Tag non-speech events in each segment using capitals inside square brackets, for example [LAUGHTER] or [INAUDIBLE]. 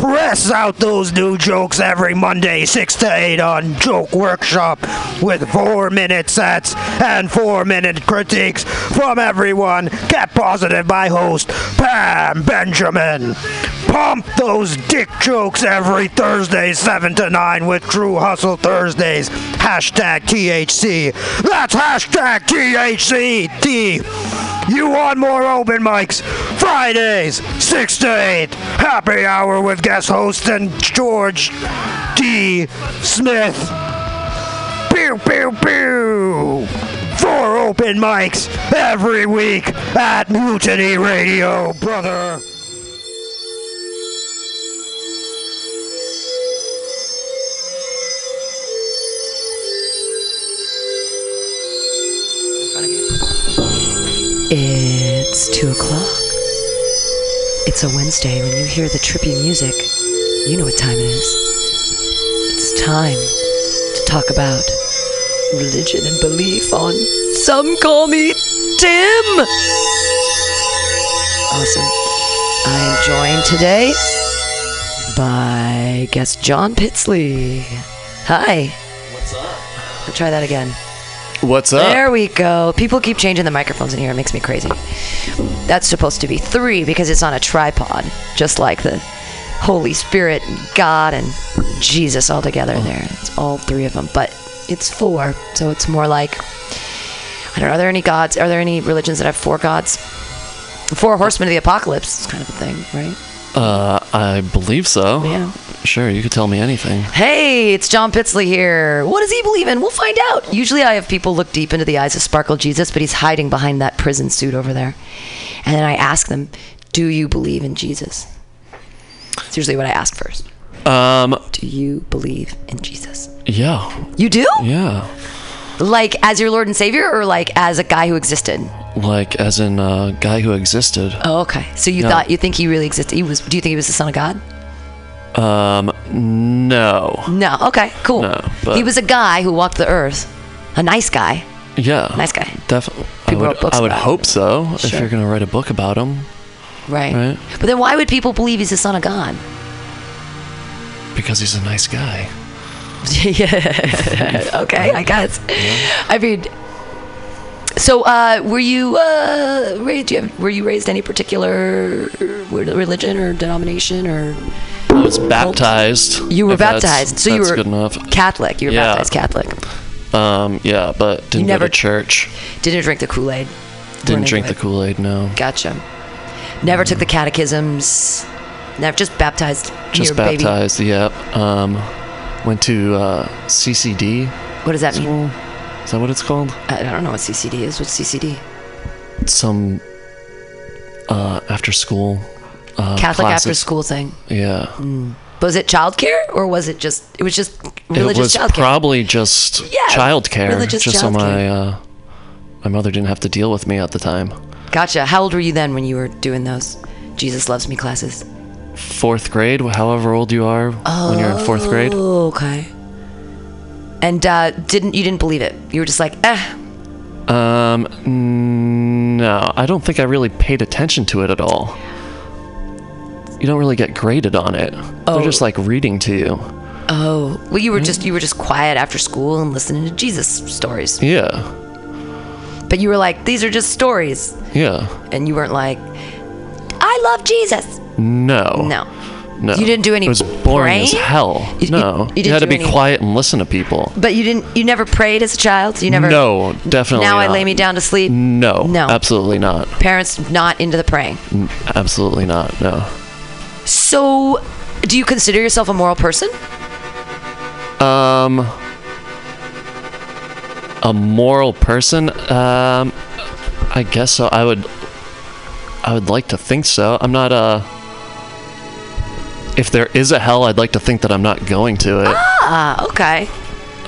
Press out those new jokes every Monday, 6 to 8 on Joke Workshop with 4 minute sets and 4 minute critiques from everyone kept positive by host Pam Benjamin. Pump those dick jokes every Thursday, 7 to 9 with True Hustle Thursdays. Hashtag THC. That's hashtag THC. T. You want more open mics? Fridays, 6 to 8. Happy hour with guest host and George D. Smith. Pew, pew, pew. Four open mics every week at Mutiny Radio, brother. It's two o'clock. It's a Wednesday. When you hear the trippy music, you know what time it is. It's time to talk about religion and belief on Some Call Me Tim. Awesome. I am joined today by guest John Pitsley. Hi. What's up? We'll try that again. What's up? There we go. People keep changing the microphones in here. It makes me crazy. That's supposed to be three because it's on a tripod, just like the Holy Spirit, God, and Jesus all together there. It's all three of them, but it's four, so it's more like I don't know. Are there any gods? Are there any religions that have four gods? Four horsemen of the apocalypse is kind of a thing, right? Uh, I believe so. Yeah. Sure, you could tell me anything. Hey, it's John Pitsley here. What does he believe in? We'll find out. Usually I have people look deep into the eyes of Sparkle Jesus, but he's hiding behind that prison suit over there. And then I ask them, Do you believe in Jesus? It's usually what I ask first. Um, Do you believe in Jesus? yeah, You do? yeah. Like as your Lord and Savior or like as a guy who existed? Like, as in a guy who existed. Oh, okay. So you Yeah. thought you think he really existed? He was do you think he was the son of God? Um, no. No. Okay, cool. No, but- he was a guy who walked the earth. A nice guy. Yeah. Nice guy. Definitely. I People would, wrote books I would about hope so. If Sure. you're gonna write a book about him, Right. Right. But then why would people believe he's the son of God? because he's a nice guy. [LAUGHS] yeah. okay, I guess. I mean, so uh, were you uh, raised? you have- Were you raised any particular religion or denomination or? I was baptized. You were if that's- baptized, so you were good enough. Catholic. You were Yeah. baptized Catholic. Um, yeah, but didn't never- go to church. Didn't drink the Kool Aid. Didn't drink the Kool Aid. No. Gotcha. Never took the catechisms. Never just baptized Just your baby. baptized. Yep. Um, went to uh, CCD. What does that mean? Is that what it's called? I don't know what CCD is. What's CCD? Some uh, after school. Uh, Catholic after school thing. Yeah. Was it childcare or was it just? It was just it religious was childcare. probably just Yeah, childcare, religious just so my uh, my mother didn't have to deal with me at the time. gotcha. How old were you then when you were doing those Jesus loves me classes? Fourth grade, however old you are when you're in fourth grade. Oh, okay. And uh, didn't you didn't believe it? You were just like, eh. Um, no, I don't think I really paid attention to it at all. You don't really get graded on it. They're just like reading to you. Oh, well, you were just you were just quiet after school and listening to Jesus stories. Yeah, But you were like, these are just stories, yeah. and you weren't like, I love Jesus. No. No. No. You didn't do any It was boring as hell. You- you- no. you didn't had to be any- quiet and listen to people. But you didn't. You never prayed as a child. You never. No, definitely Now I lay me down to sleep. No. No. Absolutely not. Parents not into the praying. Absolutely not. No. So, do you consider yourself a moral person? Um, a moral person. Um, I guess so. I would. I would like to think so. I'm not a. If there is a hell, I'd like to think that I'm not going to it. Ah, okay.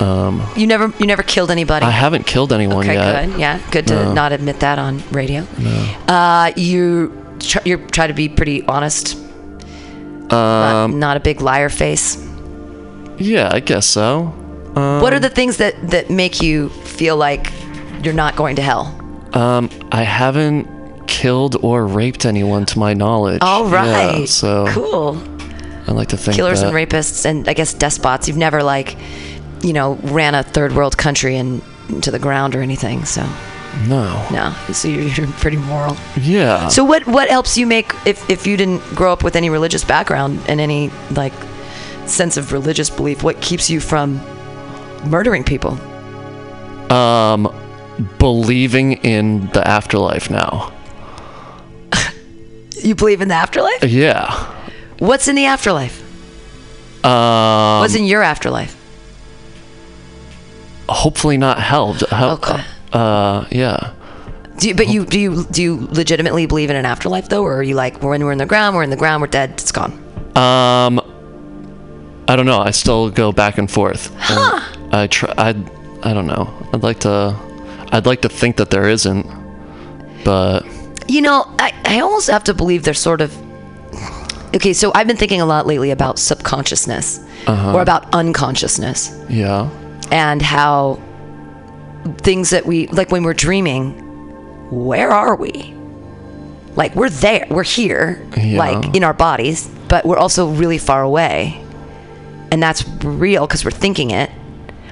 Um, You never. You never killed anybody. I haven't killed anyone yet. okay, yet. good. Yeah, good to No. not admit that on radio. No. Uh, you tr- you try to be pretty honest. not, Um, not a big liar face. yeah, I guess so. Um, what are the things that that make you feel like you're not going to hell? Um, I haven't killed or raped anyone to my knowledge. All right. Yeah, so cool. I like to think Killers that. and rapists, and I guess despots. You've never like, you know, ran a third world country and to the ground or anything. So No. no. So you're, you're pretty moral. Yeah. So what what helps you make if if you didn't grow up with any religious background and any like sense of religious belief, what keeps you from murdering people? um, believing in the afterlife now. You believe in the afterlife? Yeah. What's in the afterlife? Um, What's in your afterlife? hopefully not hell. J- How, Okay. Uh, yeah. Do you, but you do you do you legitimately believe in an afterlife though, or are you like when we're in the ground, we're in the ground, we're dead, it's gone? Um, I don't know. I still go back and forth. Huh. I try. I. I don't know. I'd like to. I'd like to think that there isn't, but You know, I, I almost have to believe there's sort of. Okay, so I've been thinking a lot lately about subconsciousness uh-huh. or about unconsciousness yeah. and how things that we, like when we're dreaming, where are we? Like we're there, we're here, Yeah. like in our bodies, but we're also really far away. And that's real because we're thinking it.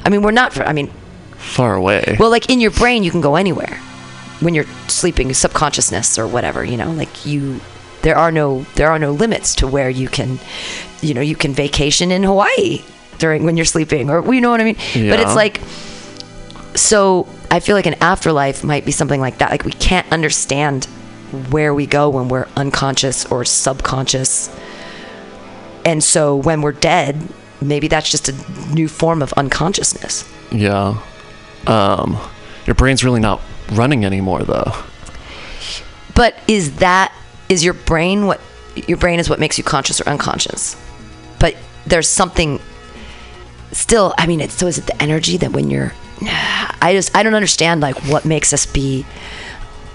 I mean, we're not, I mean, Far away. well, like in your brain, you can go anywhere when you're sleeping, subconsciousness or whatever. You know, like you, there are no there are no limits to where you can, you know, you can vacation in Hawaii during when you're sleeping, or you know what I mean. But it's like, so I feel like an afterlife might be something like that. Like we can't understand where we go when we're unconscious or subconscious, and so when we're dead, maybe that's just a new form of unconsciousness. yeah. Um, your brain's really not running anymore, though. But is that is your brain what your brain is what makes you conscious or unconscious? But there's something still. I mean, it's so is it the energy that when you're? [SIGHS] I just I don't understand like what makes us be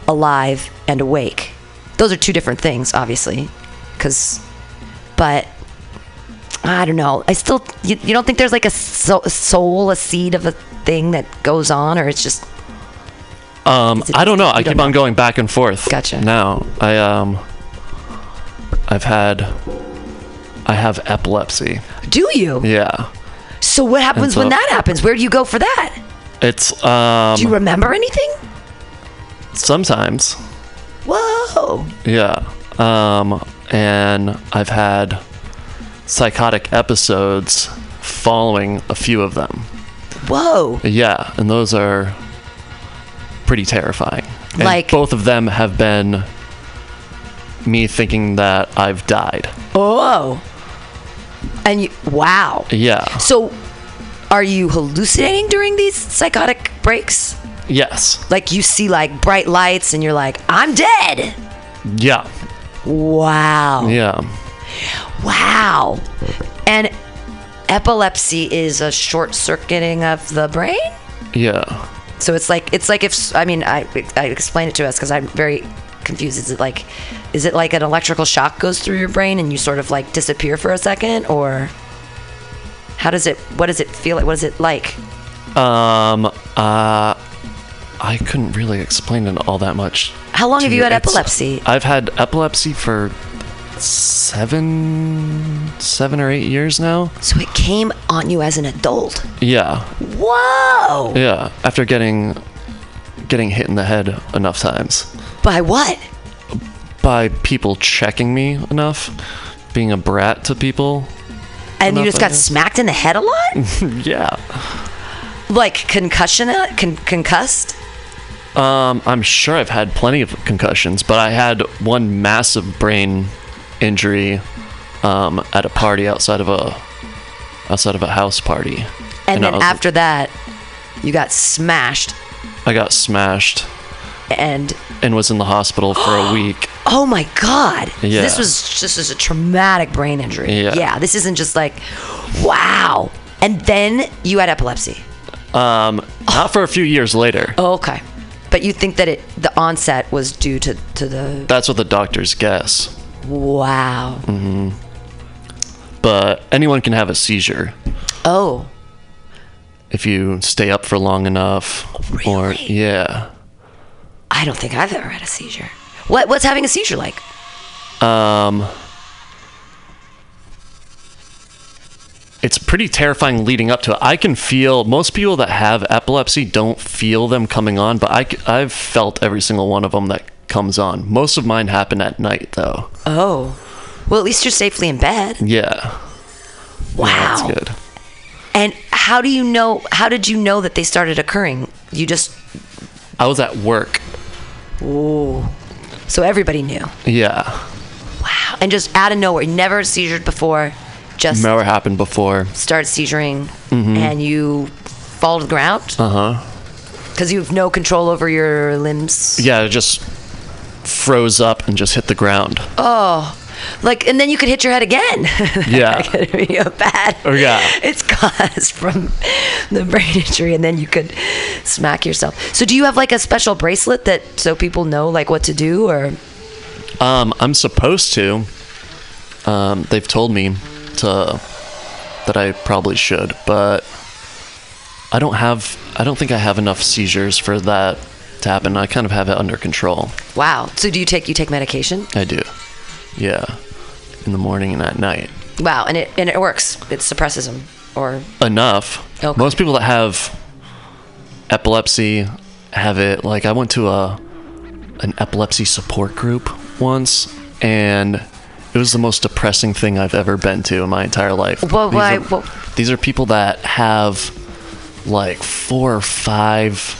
alive and awake. Those are two different things, obviously, because. But I don't know. I still you, you don't think there's like a soul, a seed of a thing that goes on, or it's just Um, I don't know. I keep know. on going back and forth. Gotcha. Now, I um, I've had, I have epilepsy. do you? Yeah. So what happens so- when that happens? Where do you go for that? It's um, Do you remember anything? sometimes. Whoa. Yeah. Um, and I've had psychotic episodes following a few of them. Whoa. Yeah, and those are pretty terrifying. And Like- both of them have been me thinking that I've died. Oh. And you, wow. Yeah. So are you hallucinating during these psychotic breaks? Yes. Like you see like bright lights and you're like, I'm dead. Yeah. Wow. Yeah. Wow. And epilepsy is a short circuiting of the brain. Yeah. So it's like it's like if I mean I I explain it to us because I'm very confused. Is it like is it like an electrical shock goes through your brain and you sort of like disappear for a second, or how does it? What does it feel like? What is it like? Um. Uh. I couldn't really explain it all that much. How long have you had It's- epilepsy? I've had epilepsy for seven, seven or eight years now. So it came on you as an adult. Yeah. Whoa! Yeah. After getting getting hit in the head enough times By what? by people checking me enough, being a brat to people. And you Enough just got smacked in the head a lot? [LAUGHS] Yeah. like concussion? uh, Con- concussed? Um, I'm sure I've had plenty of concussions, but I had one massive brain injury um, at a party outside of a outside of a house party. And, I then was- after that, you got smashed I got smashed and and was in the hospital for a [GASPS] week. Oh my god. Yeah. This was just as a traumatic brain injury. Yeah. yeah. this isn't just like wow. And then you had epilepsy. Um, not for a few years later. Oh, okay. But you think that it the onset was due to to the That's what the doctors guess. Wow. Mm-hmm. But anyone can have a seizure Oh. if you stay up for long enough. Or yeah. I don't think I've ever had a seizure. What what's having a seizure like? Um, it's pretty terrifying leading up to it. I can feel most people that have epilepsy don't feel them coming on, but I, I, have felt every single one of them that comes on. Most of mine happen at night, though. Oh. Well, at least you're safely in bed. Yeah, Wow. that's good. And how do you know how did you know that they started occurring? You just I was at work. Ooh. So everybody knew. Yeah, Wow. And just out of nowhere, never seizured before, just never happened before. start seizuring and you fall to the ground Uh huh. because you have no control over your limbs. Yeah, just froze up and just hit the ground. Oh, like, and then you could hit your head again. [LAUGHS] Yeah. could be a bad. Oh, yeah. [LAUGHS] It's caused from the brain injury, and then you could smack yourself. So, do you have like a special bracelet that so people know like what to do, or Um, I'm supposed to. Um, they've told me to that I probably should, but I don't have. I don't think I have enough seizures for that to happen. I kind of have it under control. wow? So, do you take you take medication? I do. Yeah, in the morning and at night. Wow, and it and it works. It suppresses them, or Enough. Okay. Most people that have epilepsy have it. Like I went to a an epilepsy support group once, and it was the most depressing thing I've ever been to in my entire life. Well, these, why- are, well- these are people that have like four or five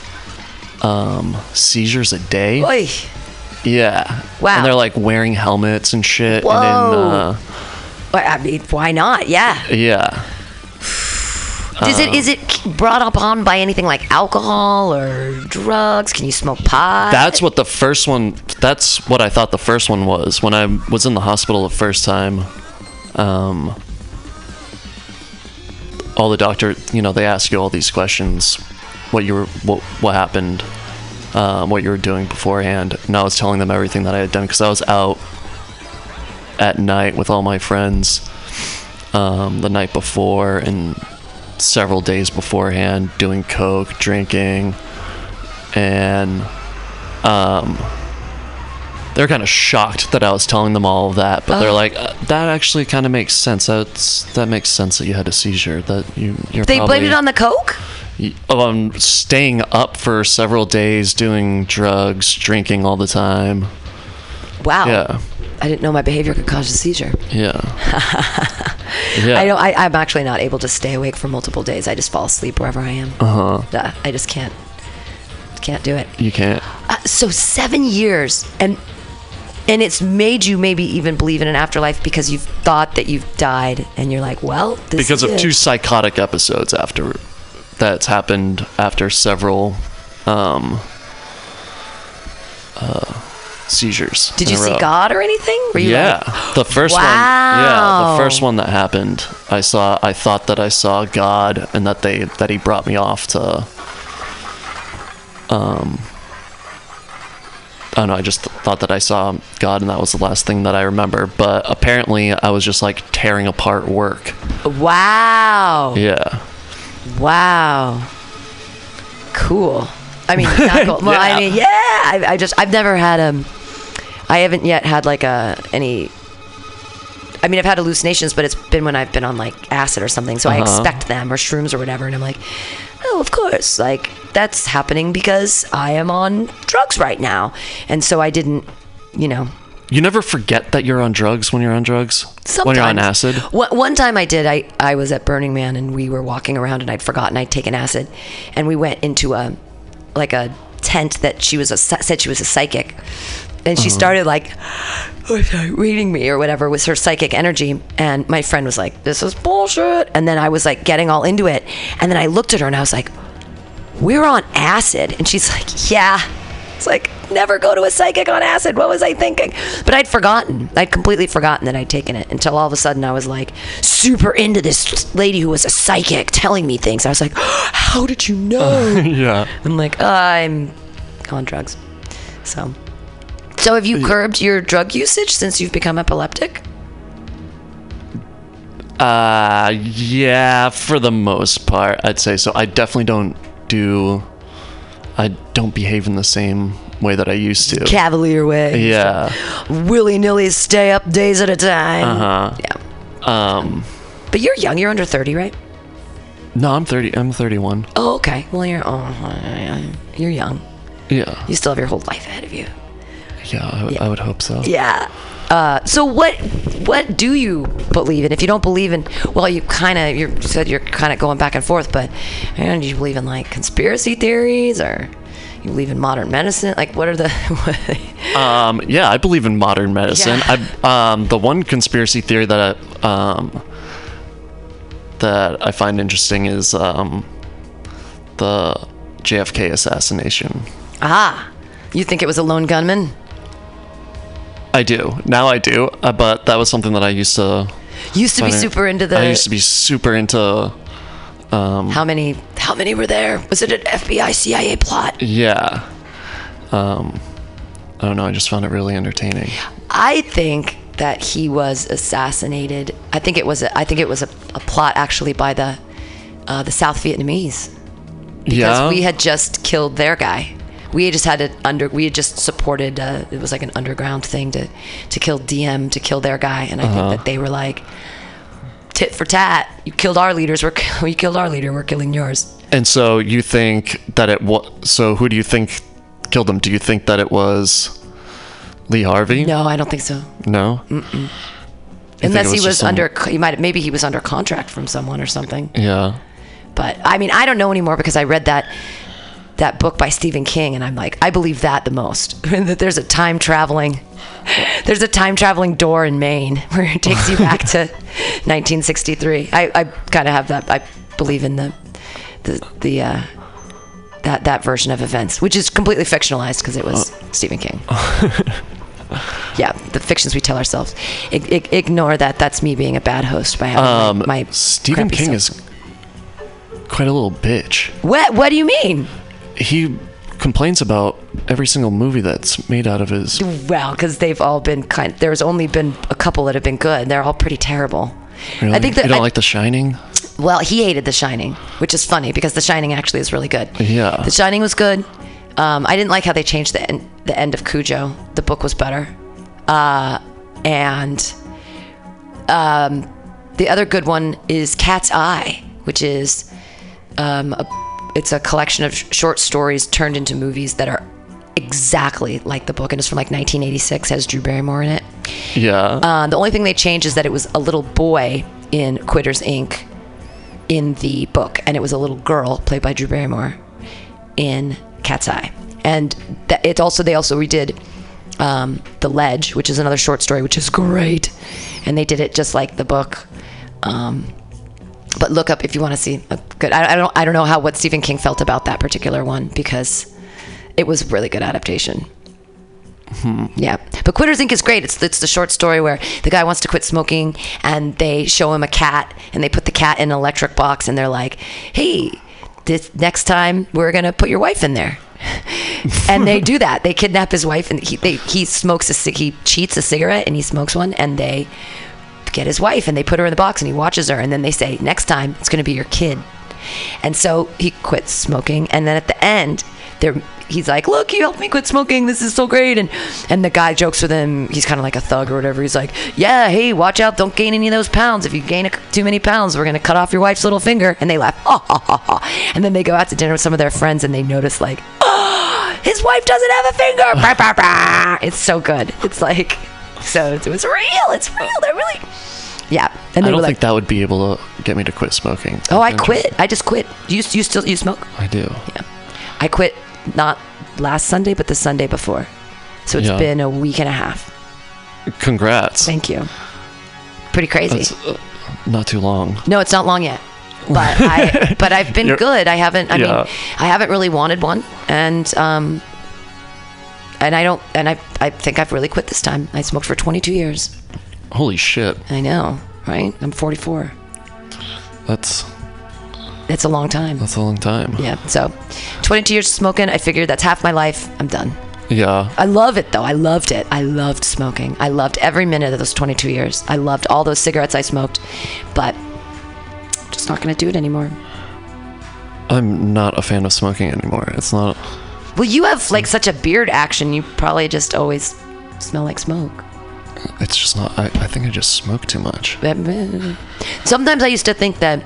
um, seizures a day. Oy. Yeah. Wow. And they're like wearing helmets and shit. Whoa. And then, uh, Well, I mean, why not? Yeah. yeah. Is it is it brought up on by anything like alcohol or drugs? Can you smoke pot? That's what the first one. That's what I thought the first one was when I was in the hospital the first time. Um, all the doctor, you know, they ask you all these questions, what you were, what what happened, um, what you were doing beforehand, and I was telling them everything that I had done because I was out at night with all my friends um, the night before and several days beforehand doing coke, drinking, and um, they're kind of shocked that I was telling them all of that, but they're Oh. like, uh, "That actually kind of makes sense. That's that makes sense that you had a seizure. That you you're they probably, blamed it on the coke. Um staying up for several days, doing drugs, drinking all the time. Wow. Yeah, I didn't know my behavior could cause a seizure. yeah, [LAUGHS] yeah. I don't. I, I'm actually not able to stay awake for multiple days. I just fall asleep wherever I am. Uh huh. Uh, I just can't. Can't do it. You can't. Uh, so seven years, and and it's made you maybe even believe in an afterlife because you've thought that you've died, and you're like, well, this because is of it. two psychotic episodes after that's happened after several um uh seizures. Did you see. God or anything? Yeah, like, the first one. Yeah, the first one that happened, I saw. I thought that I saw God, and that they that He brought me off to. Um. I don't know. I just th- thought that I saw God, and that was the last thing that I remember. But apparently, I was just like tearing apart work. wow. Yeah. Wow. Cool. I mean, not [LAUGHS] cool. Well, I Yeah. mean, yeah. I, I just, I've never had um, I haven't yet had like a any. I mean, I've had hallucinations, but it's been when I've been on like acid or something, so I Uh-huh. expect them or shrooms or whatever, and I'm like, oh, of course, like that's happening because I am on drugs right now, and so I didn't, you know, You never forget that you're on drugs when you're on drugs. Sometimes. When you're on acid. One, time I did. I, I was at Burning Man and we were walking around and I'd forgotten I'd taken acid, and we went into a like a tent that she was a said she was a psychic, and she uh-huh. started like oh, reading me or whatever with her psychic energy, and my friend was like, "This is bullshit," and then I was like getting all into it, and then I looked at her and I was like, "We're on acid," and she's like, "Yeah." It's like, never go to a psychic on acid. What was I thinking? But I'd forgotten. I'd completely forgotten that I'd taken it until all of a sudden I was like super into this lady who was a psychic telling me things. I was like, [GASPS] how did you [LAUGHS] know? yeah. I'm like, I'm on drugs. So, so have you curbed your drug usage since you've become epileptic? Uh, yeah, for the most part, I'd say so. I definitely don't do. I don't behave in the same way that I used to. Cavalier way. Yeah. Willy nilly stay up days at a time. Uh-huh. Yeah. Um. But you're young. You're under 30, right? No, I'm thirty. I'm thirty-one. Oh, okay. Well, you're oh, you're young. Yeah. You still have your whole life ahead of you. Yeah. I would hope so. Yeah. Uh, so what what do you believe in? If you don't believe in, well, you kind of you said you're kind of going back and forth, but and do you believe in like conspiracy theories or you believe in modern medicine? Like, what are the? [LAUGHS] Um. Yeah, I believe in modern medicine. Yeah. I um the one conspiracy theory that I um that I find interesting is um the JFK assassination. ah, you think it was a lone gunman? I do now. I do, uh, but that was something that I used to. Used to be super into the. I used to be super into. Um, how many? How many were there? Was it an FBI CIA plot? yeah. Um, I don't know. I just found it really entertaining. I think that he was assassinated. I think it was. A, I think it was a, a plot actually by the uh, the South Vietnamese because yeah. we had just killed their guy. We had just had it under. We had just supported. Uh, it was like an underground thing to to kill Diem to kill their guy, and I Uh-huh. think that they were like tit for tat. You killed our leaders. We're you [LAUGHS] killed our leader. We're killing yours. And so you think that it was. So who do you think killed them? Do you think that it was Lee Harvey? No, I don't think so. No. Unless it he was was just some- under. He might. Maybe he was under contract from someone or something. Yeah. But I mean, I don't know anymore because I read that that book by Stephen King, and I'm like, I believe that the most. [LAUGHS] that there's a time traveling, [LAUGHS] there's a time traveling door in Maine [LAUGHS] where it takes you back to 1963. I, I kind of have that. I believe in the the the uh, that that version of events, which is completely fictionalized because it was Stephen King. yeah, the fictions we tell ourselves. I, I, ignore that. That's me being a bad host by having Um, my, my Stephen King stuff. is quite a little bitch. What? What do you mean? He complains about every single movie that's made out of his. Well, because they've all been kind. There's only been a couple that have been good. They're all pretty terrible. Really? I think that you don't I- like The Shining. Well, he hated The Shining, which is funny because The Shining actually is really good. Yeah. The Shining was good. Um, I didn't like how they changed the end, the end of Cujo. The book was better. Uh, and um, the other good one is Cat's Eye, which is um, a, it's a collection of sh- short stories turned into movies that are exactly like the book, and it's from like 1986. Has Drew Barrymore in it. Yeah. Uh, the only thing they changed is that it was a little boy in Quitters Inc. in the book, and it was a little girl played by Drew Barrymore in Cat's Eye. And that it also they also redid um, the Ledge, which is another short story, which is great, and they did it just like the book. Um, but look up if you want to see a good. I, I don't I don't know how what Stephen King felt about that particular one because it was really good adaptation. Hmm. Yeah, but Quitters Inc. is great. It's it's the short story where the guy wants to quit smoking, and they show him a cat, and they put the cat in an electric box, and they're like, "Hey, this next time we're gonna put your wife in there." [LAUGHS] and they do that. They kidnap his wife, and he they, he smokes a he cheats a cigarette, and he smokes one, and they get his wife, and they put her in the box, and he watches her, and then they say, "Next time it's gonna be your kid." And so he quits smoking, and then at the end, there he's like, "Look, you helped me quit smoking. This is so great." And and the guy jokes with him. He's kind of like a thug or whatever. He's like, "Yeah, hey, watch out! Don't gain any of those pounds. If you gain a, too many pounds, we're gonna cut off your wife's little finger." And they laugh, ha ha ha ha. And then they go out to dinner with some of their friends, and they notice like, "Oh, [GASPS] his wife doesn't have a finger." It's so good. It's like, so it was real. It's real. They're really, yeah. And I don't were think that would be able to get me to quit smoking. "Oh, I quit. I just quit. You you still you smoke?" I do. Yeah. I quit not last Sunday, but the Sunday before. So it's Yeah. been a week and a half. Congrats. Thank you. Pretty crazy. Uh, not too long. no, it's not long yet. But I [LAUGHS] but I've been You're- good. I haven't I Yeah. mean I haven't really wanted one and um and I don't and I I think I've really quit this time. I smoked for 22 years. Holy shit. I know, right? I'm 44. That's It's a long time. that's a long time. Yeah. So 22 years of smoking, I figured that's half my life. I'm done. Yeah. I love it though. I loved it. I loved smoking. I loved every minute of those 22 years. I loved all those cigarettes I smoked, but just not going to do it anymore. I'm not a fan of smoking anymore. It's not. Well, you have like such a beard action. You probably just always smell like smoke. It's just not. I, I think I just smoke too much. [LAUGHS] Sometimes I used to think that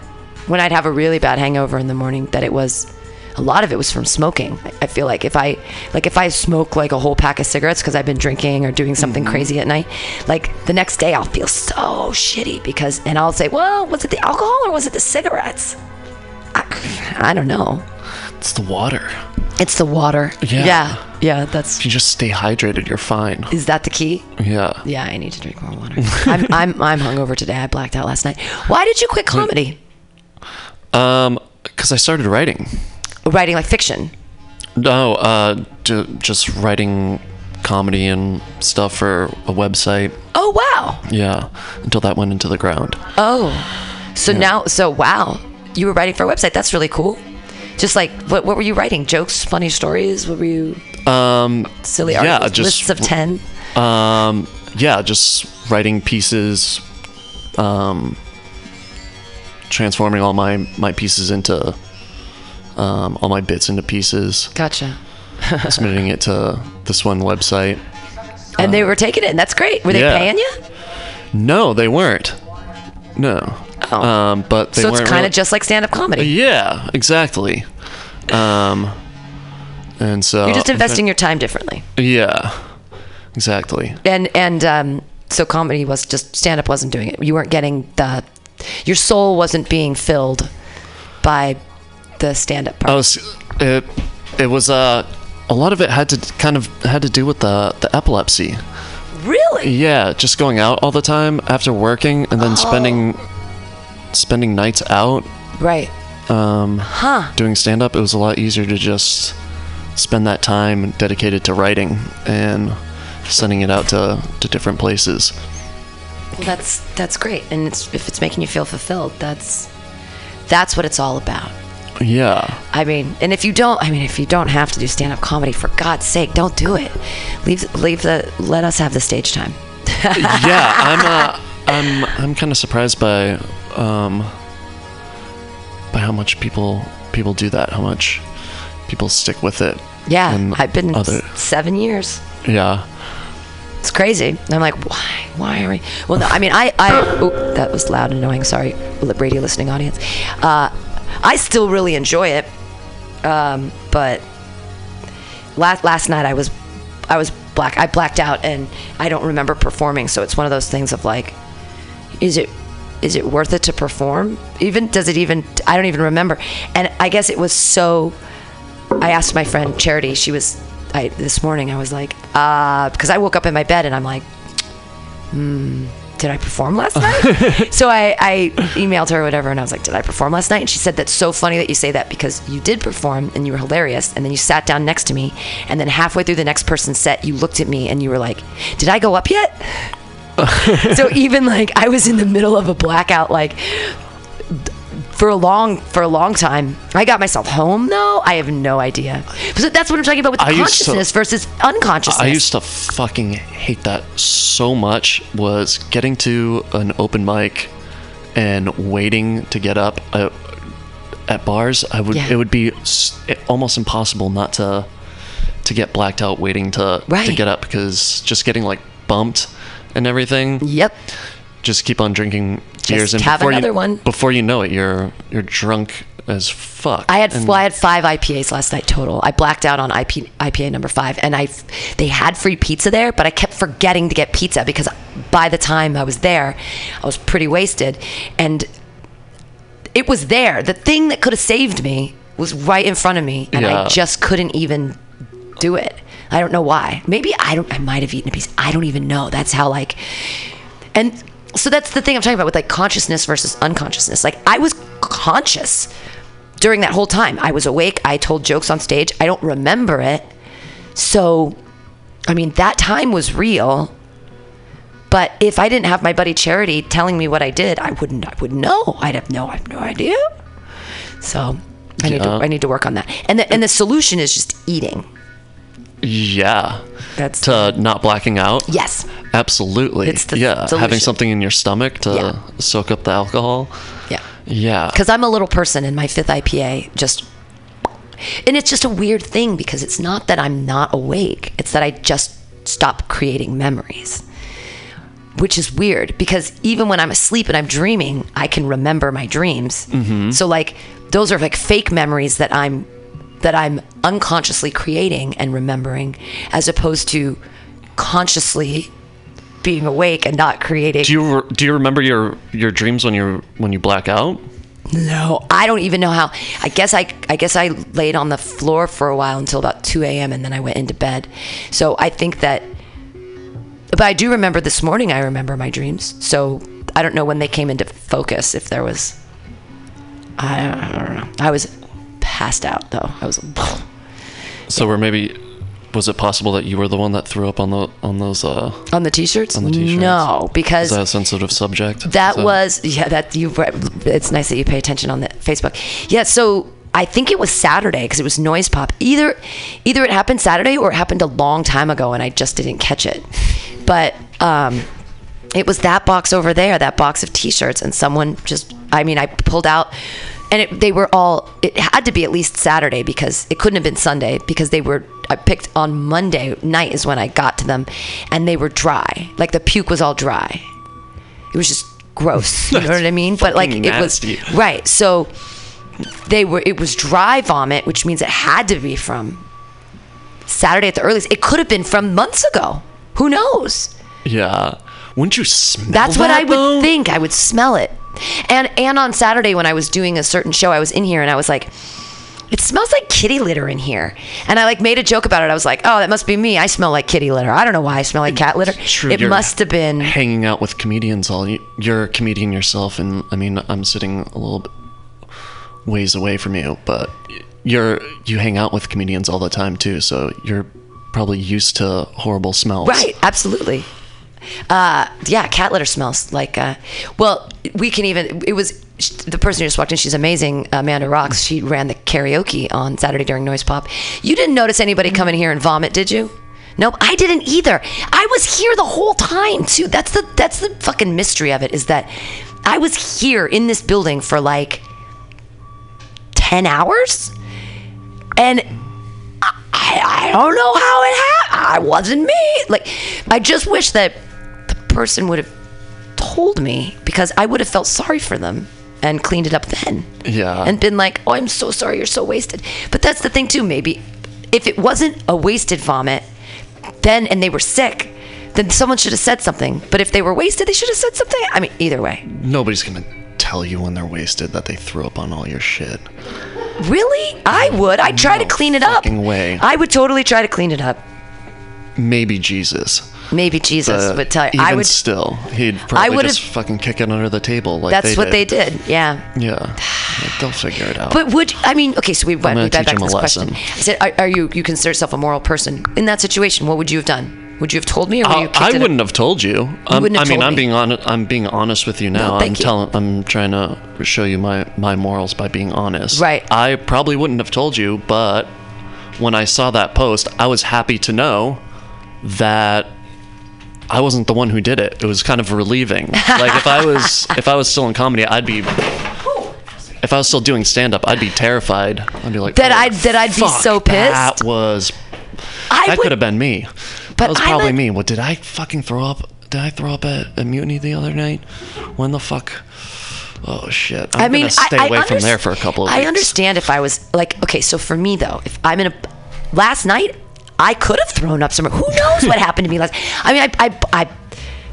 when I'd have a really bad hangover in the morning, that it was a lot of it was from smoking. I- I feel like if I like if I smoke like a whole pack of cigarettes because I've been drinking or doing something mm-hmm. crazy at night, like the next day I'll feel so shitty because and I'll say, well, was it the alcohol or was it the cigarettes? I, I don't know. It's the water. It's the water. Yeah. yeah, yeah. That's If you just stay hydrated, you're fine. is that the key? Yeah. Yeah, I need to drink more water. [LAUGHS] I'm I'm I'm hungover today. I blacked out last night. Why did you quit comedy? Um, because I started writing. Writing like fiction. No, uh, ju- just writing comedy and stuff for a website. Oh wow. Yeah, until that went into the ground. Oh, so now, so wow, you were writing for a website. That's really cool. Just like, what, what were you writing? Jokes, funny stories? What were you? Um, Silly Yeah, articles, just- lists of ten. um, yeah, just writing pieces, um, transforming all my my pieces into, um, all my bits into pieces, Gotcha. [LAUGHS] submitting it to this one website. And they were taking it, and that's great. Were they yeah. paying you? No, they weren't. No. Oh. Um, but they so it's kind really- of just like stand-up comedy. Yeah, exactly. Um, and so You're just investing your time differently. Yeah, exactly. And and um, so comedy was just stand-up wasn't doing it. You weren't getting the, your soul wasn't being filled by the stand-up part. I was it. It was uh, a lot of it had to kind of had to do with the the epilepsy. really? Yeah, just going out all the time after working and then spending spending nights out Right. um, Huh. doing stand up. It was a lot easier to just spend that time dedicated to writing and sending it out to to different places. Well, that's that's great, and it's, if it's making you feel fulfilled, that's that's what it's all about. Yeah. I mean, and if you don't, I mean, if you don't have to do stand-up comedy, for God's sake, don't do it. Leave leave the let us have the stage time. [LAUGHS] yeah, I'm uh, I'm I'm kind of surprised by um by how much people people do that, how much people stick with it. Yeah, I've been other seven years. yeah. It's crazy. And I'm like, why? Why are we? Well, no, I mean, I, I, oh, that was loud and annoying. Sorry, radio listening audience. Uh, I still really enjoy it. Um, but last, last night I was, I was black, I blacked out and I don't remember performing. So it's one of those things of like, is it, is it worth it to perform? Even, does it even, I don't even remember. And I guess it was so, I asked my friend Charity. She was I this morning. I was like, uh, because I woke up in my bed and I'm like, hmm, did I perform last [LAUGHS] night? so I, I emailed her or whatever, and I was like, did I perform last night? And she said, that's so funny that you say that because you did perform and you were hilarious. And then you sat down next to me, and then halfway through the next person's set, you looked at me and you were like, did I go up yet? [LAUGHS] so even like I was in the middle of a blackout, like for a long for a long time. I got myself home though. I have no idea. So that's what I'm talking about with I used to- consciousness versus unconsciousness. I used to fucking hate that so much. Was getting to an open mic and waiting to get up uh, at bars. I would. Yeah. It would be almost impossible not to to get blacked out waiting to to get up because just getting like bumped and everything. Yep. Just keep on drinking beers and have before another you, one. Before you know it, you're you're drunk as fuck. I had And- well, I had five IPAs last night total. I blacked out on IP, IPA number five, and I they had free pizza there, but I kept forgetting to get pizza because by the time I was there, I was pretty wasted, and it was there. The thing that could have saved me was right in front of me, and I just couldn't even do it. I don't know why. Maybe I don't. I might have eaten a piece. I don't even know. That's how like, and so that's the thing I'm talking about with like consciousness versus unconsciousness. Like I was conscious during that whole time. I was awake. I told jokes on stage. I don't remember it. So, I mean, that time was real. But if I didn't have my buddy Charity telling me what I did, I wouldn't. I wouldn't know. I'd have no. I have no idea. So, I need to. I need to work on that. And the and the solution is just eating. Yeah. That's To not blacking out. yes. Absolutely. It's the yeah, solution. having something in your stomach to Yeah. soak up the alcohol. Yeah. Yeah. because I'm a little person and my fifth IPA just and it's just a weird thing because it's not that I'm not awake it's that I just stop creating memories which is weird because even when I'm asleep and I'm dreaming I can remember my dreams mm-hmm. so like those are like fake memories that I'm that I'm unconsciously creating and remembering as opposed to consciously being awake and not creating do you do you remember your your dreams when you're when you black out? No, I don't even know how. I guess I, I guess I laid on the floor for a while until about 2 a.m. and then I went into bed. So I think that, but I do remember this morning. I remember my dreams. So I don't know when they came into focus. If there was, I don't, I don't know. I was passed out though. I was. So we're maybe was it possible that you were the one that threw up on the on those uh On the t-shirts? on the t-shirts? No, because is that a sensitive subject? That was yeah. That you. It's nice that you pay attention on the Facebook. Yeah. So I think it was Saturday because it was noise pop. Either, either it happened Saturday or it happened a long time ago and I just didn't catch it. But um, it was that box over there, that box of T-shirts, and someone just. I mean, I pulled out. And it, they were all. It had to be at least Saturday because it couldn't have been Sunday because they were. I picked on Monday night is when I got to them, and they were dry. Like the puke was all dry it was just gross. [LAUGHS] You know what I mean? But like fucking it was right. So they were. It was dry vomit, which means it had to be from Saturday at the earliest. It could have been from months ago. Who knows? Yeah. Wouldn't you smell That's what that, I would think. I would smell it. And and on Saturday when I was doing a certain show, I was in here and I was like. It smells like kitty litter in here. And I like made a joke about it. I was like, "Oh, that must be me. I smell like kitty litter. I don't know why I smell like cat litter. True, it must have been hanging out with comedians all you're a comedian yourself and I mean I'm sitting a little bit ways away from you but you're you hang out with comedians all the time too so you're probably used to horrible smells Right, absolutely. Uh, yeah, cat litter smells like. Uh, well, we can even. It was the person who just walked in. She's amazing, Amanda Rocks. She ran the karaoke on Saturday during Noise Pop. You didn't notice anybody come in here and vomit, did you? Nope, I didn't either. I was here the whole time too. That's the that's the fucking mystery of it is that I was here in this building for like ten hours, and I, I don't know how it happened. I wasn't me. Like, I just wish that person would have told me because I would have felt sorry for them and cleaned it up then. Yeah. And been like, oh, I'm so sorry, you're so wasted. But that's the thing, too. Maybe if it wasn't a wasted vomit, then and they were sick, then someone should have said something. But if they were wasted, they should have said something. I mean, either way. nobody's gonna tell you when they're wasted that they threw up on all your shit Really? I would. I'd try to clean it up. way. I would totally try to clean it up. maybe Jesus maybe Jesus But would tell you. Even I would. still, he'd probably just fucking kick it under the table. Like that's they what did. they did. Yeah. Yeah, Like, they'll figure it out. But would I mean? Okay, so we went we back to this question. I said, are, are you you consider yourself a moral person in that situation? What would you have done? Would you have told me, or would you? I, have kicked it- wouldn't have told you. Wouldn't I mean, told I'm me. being on. I'm being honest with you now. No, I'm thank you. telling. I'm trying to show you my my morals by being honest. Right. I probably wouldn't have told you, but when I saw that post, I was happy to know that I wasn't the one who did it. It was kind of relieving. like if I was if I was still in comedy, I'd be. If I was still doing stand up, I'd be terrified. I'd be like That "Oh, I'd- that I'd be so pissed." That was I that would- could have been me. But that was probably a- me. What did I fucking throw up? Did I throw up at, at Mutiny the other night? When the fuck? Oh shit! I'm I mean, gonna stay I, I away from there for a couple of I weeks. understand if I was like, okay, so for me though, if I'm in a last night, I could have thrown up somewhere. Who knows what happened to me last? I mean, I, I, I,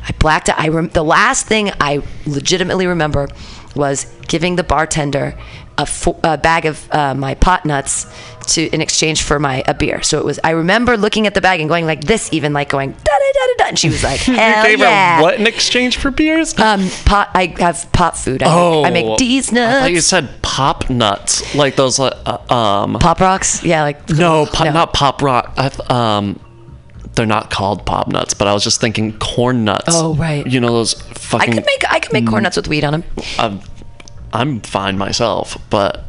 I blacked out. I rem- the last thing I legitimately remember was giving the bartender a, fo- a bag of uh, my pot nuts to in exchange for my a beer. So it was. I remember looking at the bag and going like this, even like going da da da da da, and she was like, [LAUGHS] hell you gave yeah. her what in exchange for beers? Um, pot. I have pot food. I oh, make, I make D's nuts. I thought you said pop nuts, like those. Uh, um, Pop rocks? Yeah, like no, pop, not pop rock. I, th- um, they're not called pop nuts, but I was just thinking corn nuts. Oh, right. You know those fucking. I could make I could make corn nuts with weed on them. I'm, I'm fine myself, but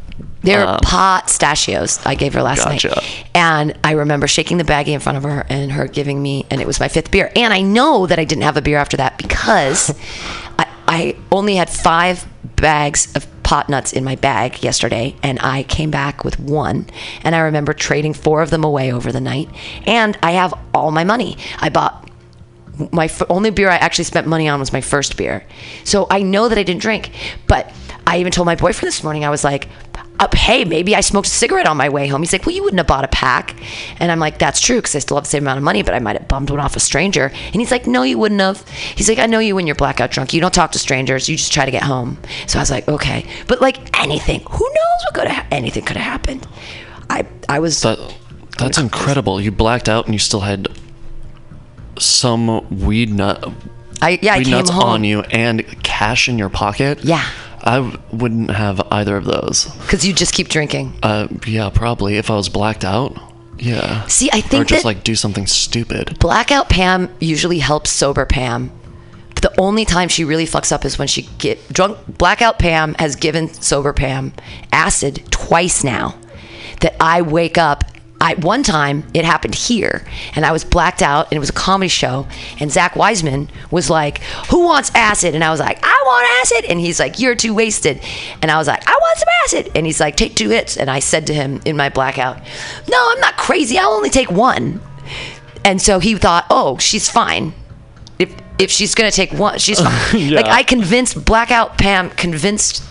They're um, pot stachios. I gave her last Gotcha. night, and I remember shaking the baggie in front of her and her giving me, and it was my fifth beer. And I know that I didn't have a beer after that because [LAUGHS] I, I only had five bags of pot nuts in my bag yesterday, and I came back with one. And I remember trading four of them away over the night, and I have all my money. I bought my f- only beer I actually spent money on was my first beer. So I know that I didn't drink. But I even told my boyfriend this morning, I was like, uh, hey, maybe I smoked a cigarette on my way home. He's like, well, you wouldn't have bought a pack. And I'm like, that's true because I still have the same amount of money, but I might have bummed one off a stranger. And he's like, no, you wouldn't have. He's like, I know you when you're blackout drunk. You don't talk to strangers. You just try to get home. So I was like, okay. But like anything, who knows what could have, anything could have happened. I, I was, That that's incredible. You blacked out and you still had some weed nut I, yeah, I came nuts home. on you and cash in your pocket. Yeah. I wouldn't have either of those. Because you just keep drinking. Uh, yeah, probably if I was blacked out. Yeah. See, I think or just like do something stupid. Blackout Pam usually helps sober Pam. But the only time she really fucks up is when she get drunk. Blackout Pam has given sober Pam acid twice now. That I wake up. I one time it happened here, and I was blacked out, and it was a comedy show. And Zach Wiseman was like, "Who wants acid?" And I was like, "I want acid." And he's like, "You're too wasted." And I was like, "I want some acid." And he's like, "Take two hits." And I said to him in my blackout, "No, I'm not crazy. I'll only take one." And so he thought, oh, she's fine. If if she's gonna take one, she's fine. [LAUGHS] Yeah. Like I convinced Blackout Pam convinced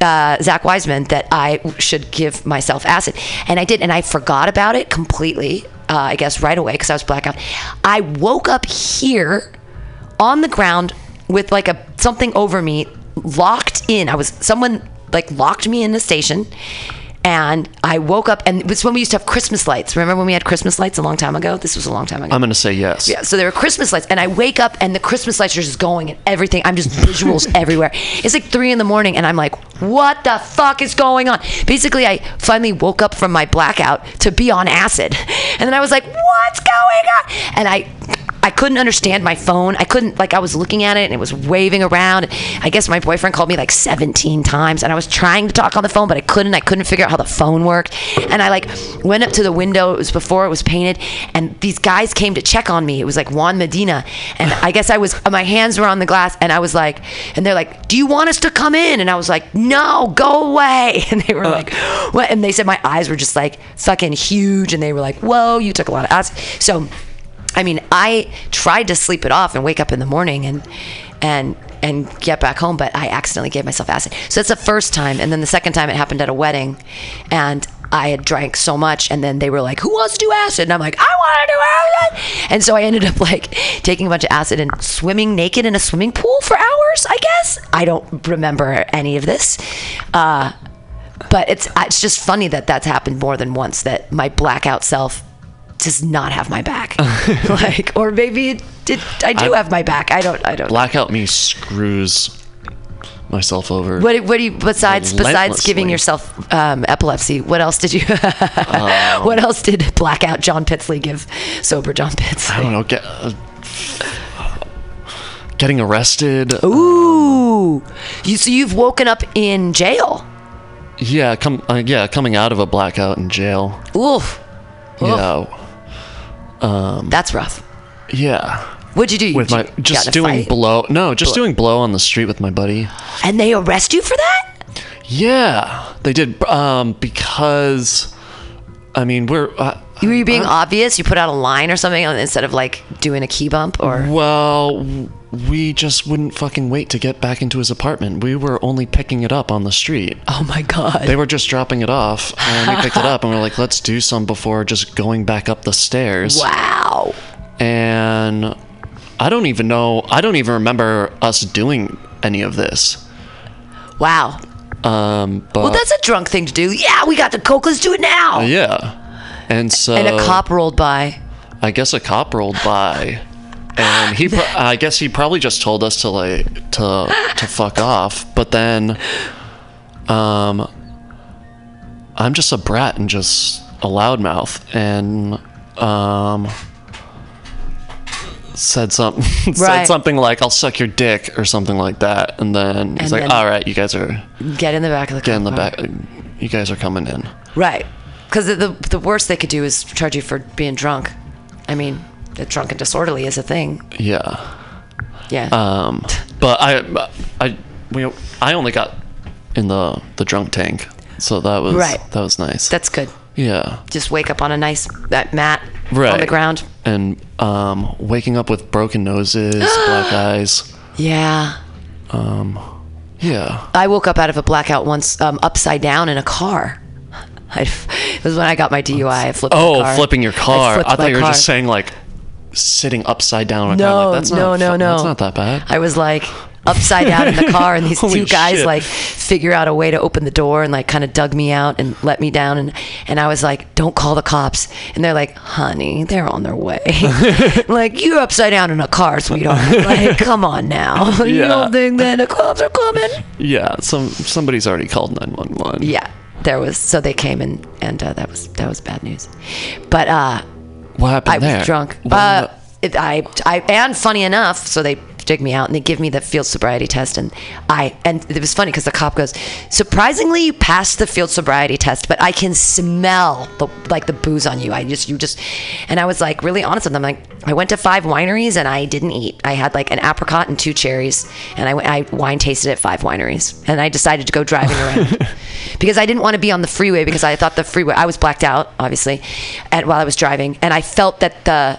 uh, Zach Wiseman that I should give myself acid, and I did, and I forgot about it completely. Uh, I guess right away because I was blackout. I woke up here on the ground with like a something over me, locked in. I was someone like locked me in the station. And I woke up, and it was when we used to have Christmas lights. Remember when we had Christmas lights a long time ago? This was a long time ago. I'm gonna say yes. Yeah, so there were Christmas lights, and I wake up and the Christmas lights are just going and everything. I'm just visuals [LAUGHS] everywhere. It's like three in the morning, and I'm like, what the fuck is going on? Basically, I finally woke up from my blackout to be on acid, [LAUGHS] and then I was like, what's going on? And I. I couldn't understand my phone. I couldn't like I was looking at it and it was waving around. I guess my boyfriend called me like 17 times and I was trying to talk on the phone but I couldn't. I couldn't figure out how the phone worked. And I like went up to the window. It was before it was painted and these guys came to check on me. It was like Juan Medina and I guess I was my hands were on the glass and I was like and they're like, "Do you want us to come in?" And I was like, "No, go away." [LAUGHS] And they were like, "What?" And they said my eyes were just like fucking huge and they were like, "Whoa, you took a lot of acid." So I mean, I tried to sleep it off and wake up in the morning and and and get back home, but I accidentally gave myself acid. So that's the first time, and then the second time it happened at a wedding, and I had drank so much, and then they were like, "Who wants to do acid?" And I'm like, "I want to do acid." And so I ended up like taking a bunch of acid and swimming naked in a swimming pool for hours. I guess I don't remember any of this. Uh, but it's it's just funny that that's happened more than once. That my blackout self does not have my back. [LAUGHS] like, or maybe it did. I do I- have my back. I don't. I don't. Blackout me screws myself over. What, what do you besides besides giving yourself um, epilepsy? What else did you? Um, [LAUGHS] what else did blackout John Pitsley give sober John Pitsley? I don't know. Get, uh, getting arrested. Ooh, you so you've woken up in jail. Yeah, come. Uh, yeah, coming out of a blackout in jail. Oof, Yeah, that's rough. yeah. What'd you do? You With my just doing fight? blow. No, just doing blow on the street with my buddy. and they arrest you for that? Yeah, they did. Um, because, I mean, we're. Uh, Were you being obvious? You put out a line or something instead of like doing a key bump or? well, we just wouldn't fucking wait to get back into his apartment. We were only picking it up on the street. Oh my god! They were just dropping it off, and we picked it up, and we are like, let's do some before just going back up the stairs. wow. And I don't even know. I don't even remember us doing any of this. Wow. Um, but Well, that's a drunk thing to do. Yeah, we got the coke. Let's do it now. yeah. And so And a cop rolled by. I guess a cop rolled by, and he. Pro- [LAUGHS] I guess he probably just told us to like to to fuck off. But then, um, I'm just a brat and just a loudmouth, and um, said something [LAUGHS] said Right. something like "I'll suck your dick" or something like that, and then he's And like, then- "All right, you guys are Get in the back of the car. get in the back. You guys are coming in." Right. Because the, the the worst they could do is charge you for being drunk. I mean, the drunk and disorderly is a thing. Yeah. Yeah. Um, but I, I, we, I only got in the the drunk tank, so that was Right. that was nice. That's good. yeah, Just wake up on a nice that mat on the ground. and um, waking up with broken noses, [GASPS] black eyes. Yeah. Yeah, I woke up out of a blackout once, um, upside down in a car. [LAUGHS] I, it was when I got my DUI. I flipped. Oh, flipping your car. flipped I, thought you were car. just saying like sitting upside down. No, like, that's no, not no, no. That's not that bad. I was like upside down in the car, and these [LAUGHS] two guys shit. like figure out a way to open the door and like kind of dug me out and let me down, and and I was like, "Don't call the cops," and they're like, "Honey, they're on their way." [LAUGHS] like you're upside down in a car, sweetheart. Like, come on now. you don't think that the cops are coming? yeah, some somebody's already called nine one one. Yeah, there was. So they came and and uh, that was that was bad news. But uh, What happened I there? was drunk. What Uh, it, I, I, and funny enough, so they dig me out and they give me the field sobriety test, and I, and it was funny because the cop goes, surprisingly, you passed the field sobriety test, but I can smell the like the booze on you. I just, you just, and I was like really honest with them. Like, I went to five wineries and I didn't eat. I had like an apricot and two cherries, and I, I wine tasted at five wineries, and I decided to go driving around [LAUGHS] because I didn't want to be on the freeway because I thought the freeway. I was blacked out, obviously, and while I was driving, and I felt that the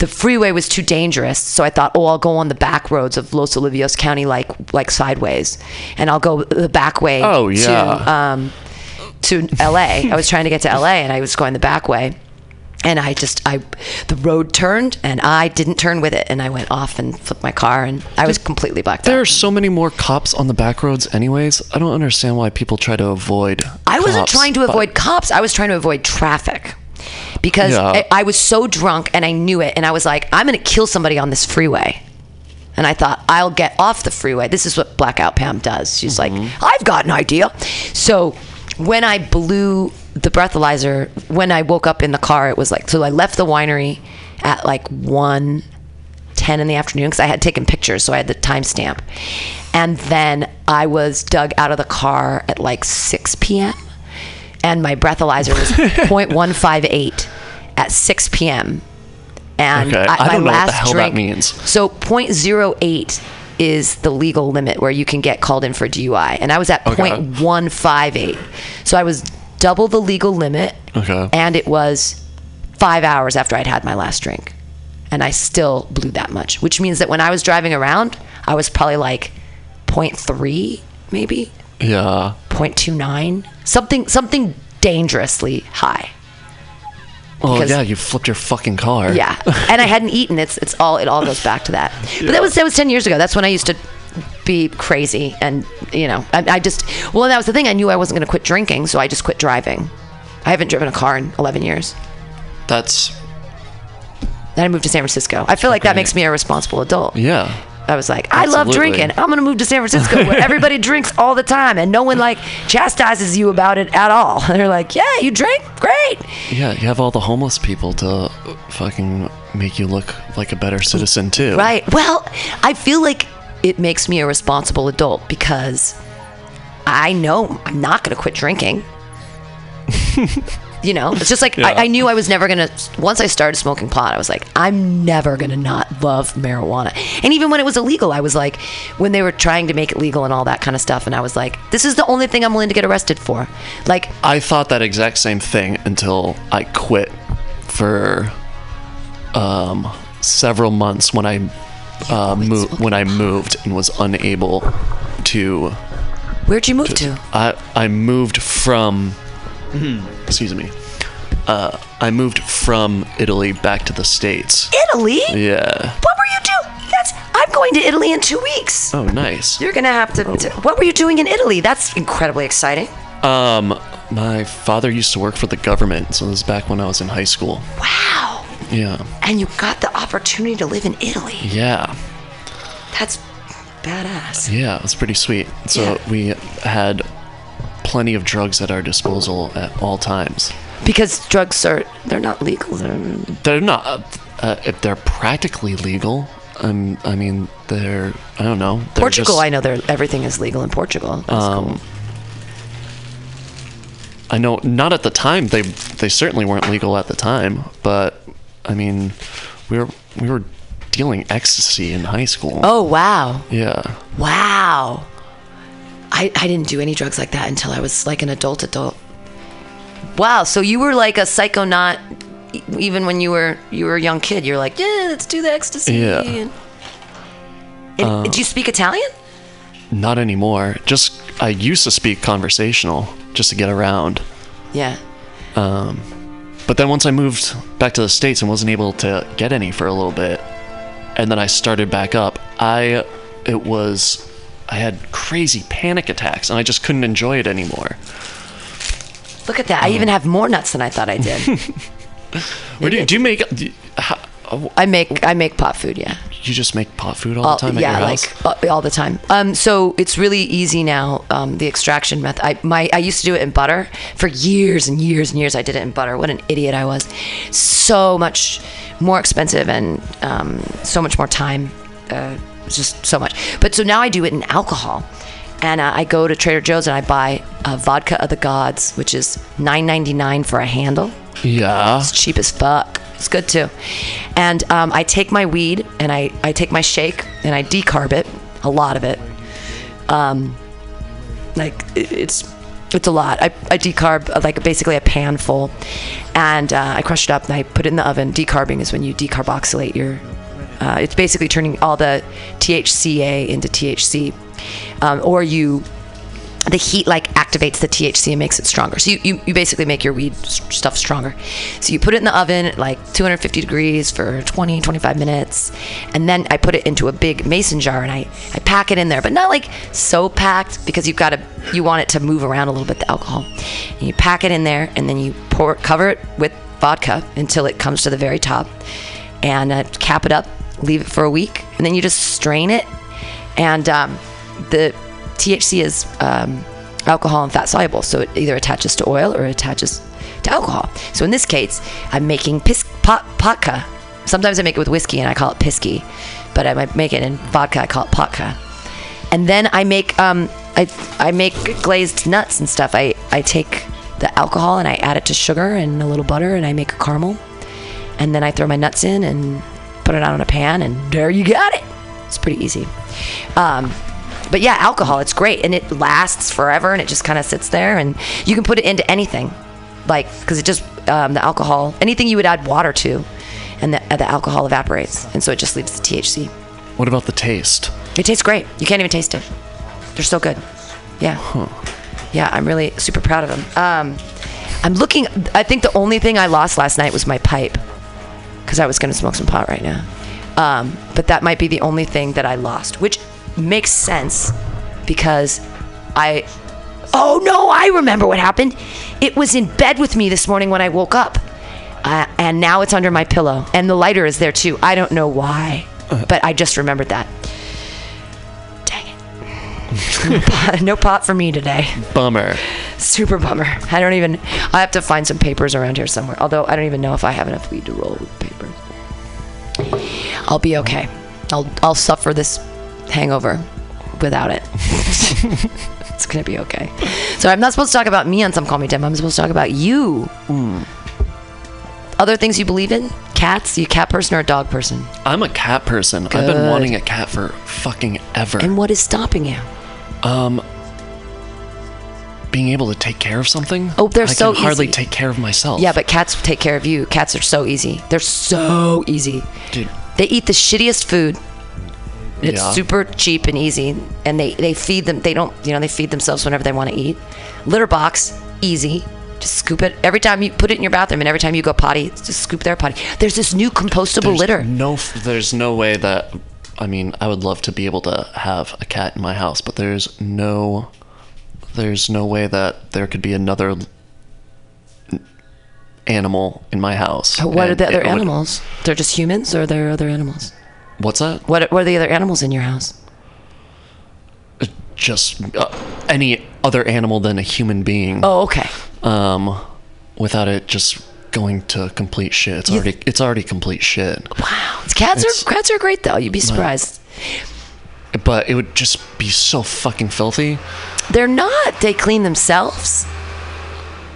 the freeway was too dangerous. So I thought, oh, I'll go on the back roads of Los Olivos County, like like sideways, and I'll go the back way. Oh, yeah. To, um, to LA. I was trying to get to LA, and I was going the back way. And I just, I, the road turned, and I didn't turn with it, and I went off and flipped my car, and I was completely blacked There out. are so many more cops on the back roads, anyways. I don't understand why people try to avoid. I wasn't cops, trying to avoid cops. I was trying to avoid traffic because Yeah. I, I was so drunk and I knew it. And I was like, I'm going to kill somebody on this freeway. And I thought, I'll get off the freeway. This is what Blackout Pam does. She's like, mm-hmm. I've got an idea. So when I blew the breathalyzer, when I woke up in the car, it was like, so I left the winery at like 1 10 in the afternoon because I had taken pictures, so I had the timestamp. And then I was dug out of the car at like 6 p.m. And my breathalyzer was [LAUGHS] 0.158 at 6 p.m. And Okay, I my don't know what the last hell that drink, means. So 0.08 is the legal limit where you can get called in for DUI. And I was at Okay. 0.158. So I was double the legal limit. Okay. And it was five hours after I'd had my last drink. And I still blew that much, which means that when I was driving around, I was probably like 0.3, maybe Yeah. 0.29, something something dangerously high. Oh Because- yeah, you flipped your fucking car. Yeah, [LAUGHS] and I hadn't eaten. It's it's all it all goes back to that. But that was that was ten years ago. That's when I used to be crazy, and you know, I, I just well, that was the thing. I knew I wasn't going to quit drinking, so I just quit driving. I haven't driven a car in eleven years. That's Then I moved to San Francisco. I feel like that makes me a responsible adult. yeah. I was like, I love drinking. I'm gonna move to San Francisco where [LAUGHS] everybody drinks all the time and no one like chastises you about it at all. [LAUGHS] They're like, yeah, you drink, great. Yeah, you have all the homeless people to fucking make you look like a better citizen too. Right. Well, I feel like it makes me a responsible adult because I know I'm not going to quit drinking. [LAUGHS] you know, it's just like I, I knew I was never going to. Once I started smoking pot, I was like, I'm never going to not love marijuana. And even when it was illegal, I was like, when they were trying to make it legal and all that kind of stuff, and I was like, this is the only thing I'm willing to get arrested for. Like, I thought that exact same thing until I quit for um, several months when I uh, moved when I moved and was unable to. where'd you move to? I I moved from. Mm-hmm. Excuse me. Uh, I moved from Italy back to the states. Italy? Yeah. What were you doing? That's. I'm going to Italy in two weeks. Oh, nice. You're gonna have to, to- What were you doing in Italy? That's incredibly exciting. Um, my father used to work for the government, so this is back when I was in high school. Wow. Yeah. And you got the opportunity to live in Italy. Yeah. That's badass. Yeah, it was pretty sweet. So Yeah. we had plenty of drugs at our disposal at all times. Because drugs are they're not legal. They're, They're not. Uh, uh, if they're practically legal, um, I mean, they're. I don't know. Portugal, just- I know they're everything is legal in Portugal. Um, cool. I know. Not at the time. They they certainly weren't legal at the time. But I mean, we were we were dealing ecstasy in high school. Oh wow. Yeah. Wow. I, I didn't do any drugs like that until I was like an adult adult. Wow, so you were like a psychonaut even when you were you were a young kid. You're like, yeah, let's do the ecstasy. Yeah. And, and did you speak Italian? Not anymore. Just I used to speak conversational just to get around. Yeah. Um, But then once I moved back to the states and wasn't able to get any for a little bit, and then I started back up, I it was I had crazy panic attacks and I just couldn't enjoy it anymore. Look at that. I even have more nuts than I thought I did. [LAUGHS] Where do you, do you make do you, how, oh, I make I make pot food, yeah. you just make pot food all All- the time at yeah, your house? like uh, all the time. Um, so it's really easy now. Um, the extraction method. I my I used to do it in butter for years and years and years. I did it in butter. What an idiot I was. So much more expensive and um, so much more time. Uh, just so much. But so now I do it in alcohol. And uh, I go to Trader Joe's and I buy uh, vodka of the gods, which is $9.99 for a handle yeah. it's cheap as fuck. It's good too. And um, I take my weed and I, I take my shake and I decarb it, a lot of it. Um, like it, it's it's a lot. I, I decarb uh, like basically a pan full, and uh, I crush it up and I put it in the oven. Decarbing is when you decarboxylate your. Uh, it's basically turning all the THCA into THC, um, or you the heat like activates the THC and makes it stronger. So you, you, you basically make your weed stuff stronger. So you put it in the oven at like 250 degrees for 20, 25 minutes. And then I put it into a big mason jar and I, I pack it in there, but not like so packed because you've got to, you want it to move around a little bit, the alcohol. And you pack it in there and then you pour, cover it with vodka until it comes to the very top and uh, cap it up, leave it for a week. And then you just strain it. And um, the THC is um, alcohol and fat soluble, so it either attaches to oil or attaches to alcohol. So in this case, I'm making pis- pot- potka. Sometimes I make it with whiskey and I call it pisky, but I might make it in vodka. I call it potka. And then I make um, I I make glazed nuts and stuff. I I take the alcohol and I add it to sugar and a little butter and I make a caramel. And then I throw my nuts in and put it out on a pan and there you got it. It's pretty easy. Um, but yeah, alcohol, it's great and it lasts forever and it just kind of sits there and you can put it into anything, like because it just um, the alcohol, anything you would add water to, and the, uh, the alcohol evaporates and so it just leaves the THC. What about the taste? It tastes great. You can't even taste it. They're so good. Yeah. Yeah, I'm really super proud of them. Um, I'm looking. I think the only thing I lost last night was my pipe because I was going to smoke some pot right now. Um, but that might be the only thing that I lost, which makes sense because I. Oh no, I remember what happened. It was in bed with me this morning when I woke up. Uh, and now it's under my pillow. And the lighter is there too. I don't know why, but I just remembered that. No, [LAUGHS] pot, no pot for me today. Bummer. Super bummer. I don't even. I have to find some papers around here somewhere. Although I don't even know if I have enough weed to roll with papers. I'll be okay. I'll I'll suffer this hangover without it. [LAUGHS] it's gonna be okay. So I'm not supposed to talk about me on some Call Me Tim. I'm supposed to talk about you. Mm. Other things you believe in? Cats? You a cat person or a dog person? I'm a cat person. I've been wanting a cat for fucking ever. And what is stopping you? Um, being able to take care of something. Oh, they're I so can hardly easy. take care of myself. Yeah, but cats take care of you. Cats are so easy. They're so easy. dude, They eat the shittiest food. It's Yeah. super cheap and easy, and they they feed them. They don't, you know, they feed themselves whenever they want to eat. Litter box, easy. Just scoop it every time you put it in your bathroom, and every time you go potty, just scoop their potty. There's this new compostable there's litter. No, there's no way that. I mean, I would love to be able to have a cat in my house, but there's no, there's no way that there could be another animal in my house. What are the other would- animals? They're just humans, or there are there other animals? What's that? What What are the other animals in your house? Just uh, any other animal than a human being. Oh, okay. um, without it just going to complete shit. It's already it's already complete shit. Wow. Cats It's- are cats are great though. You'd be surprised. But it would just be so fucking filthy. They're not. They clean themselves.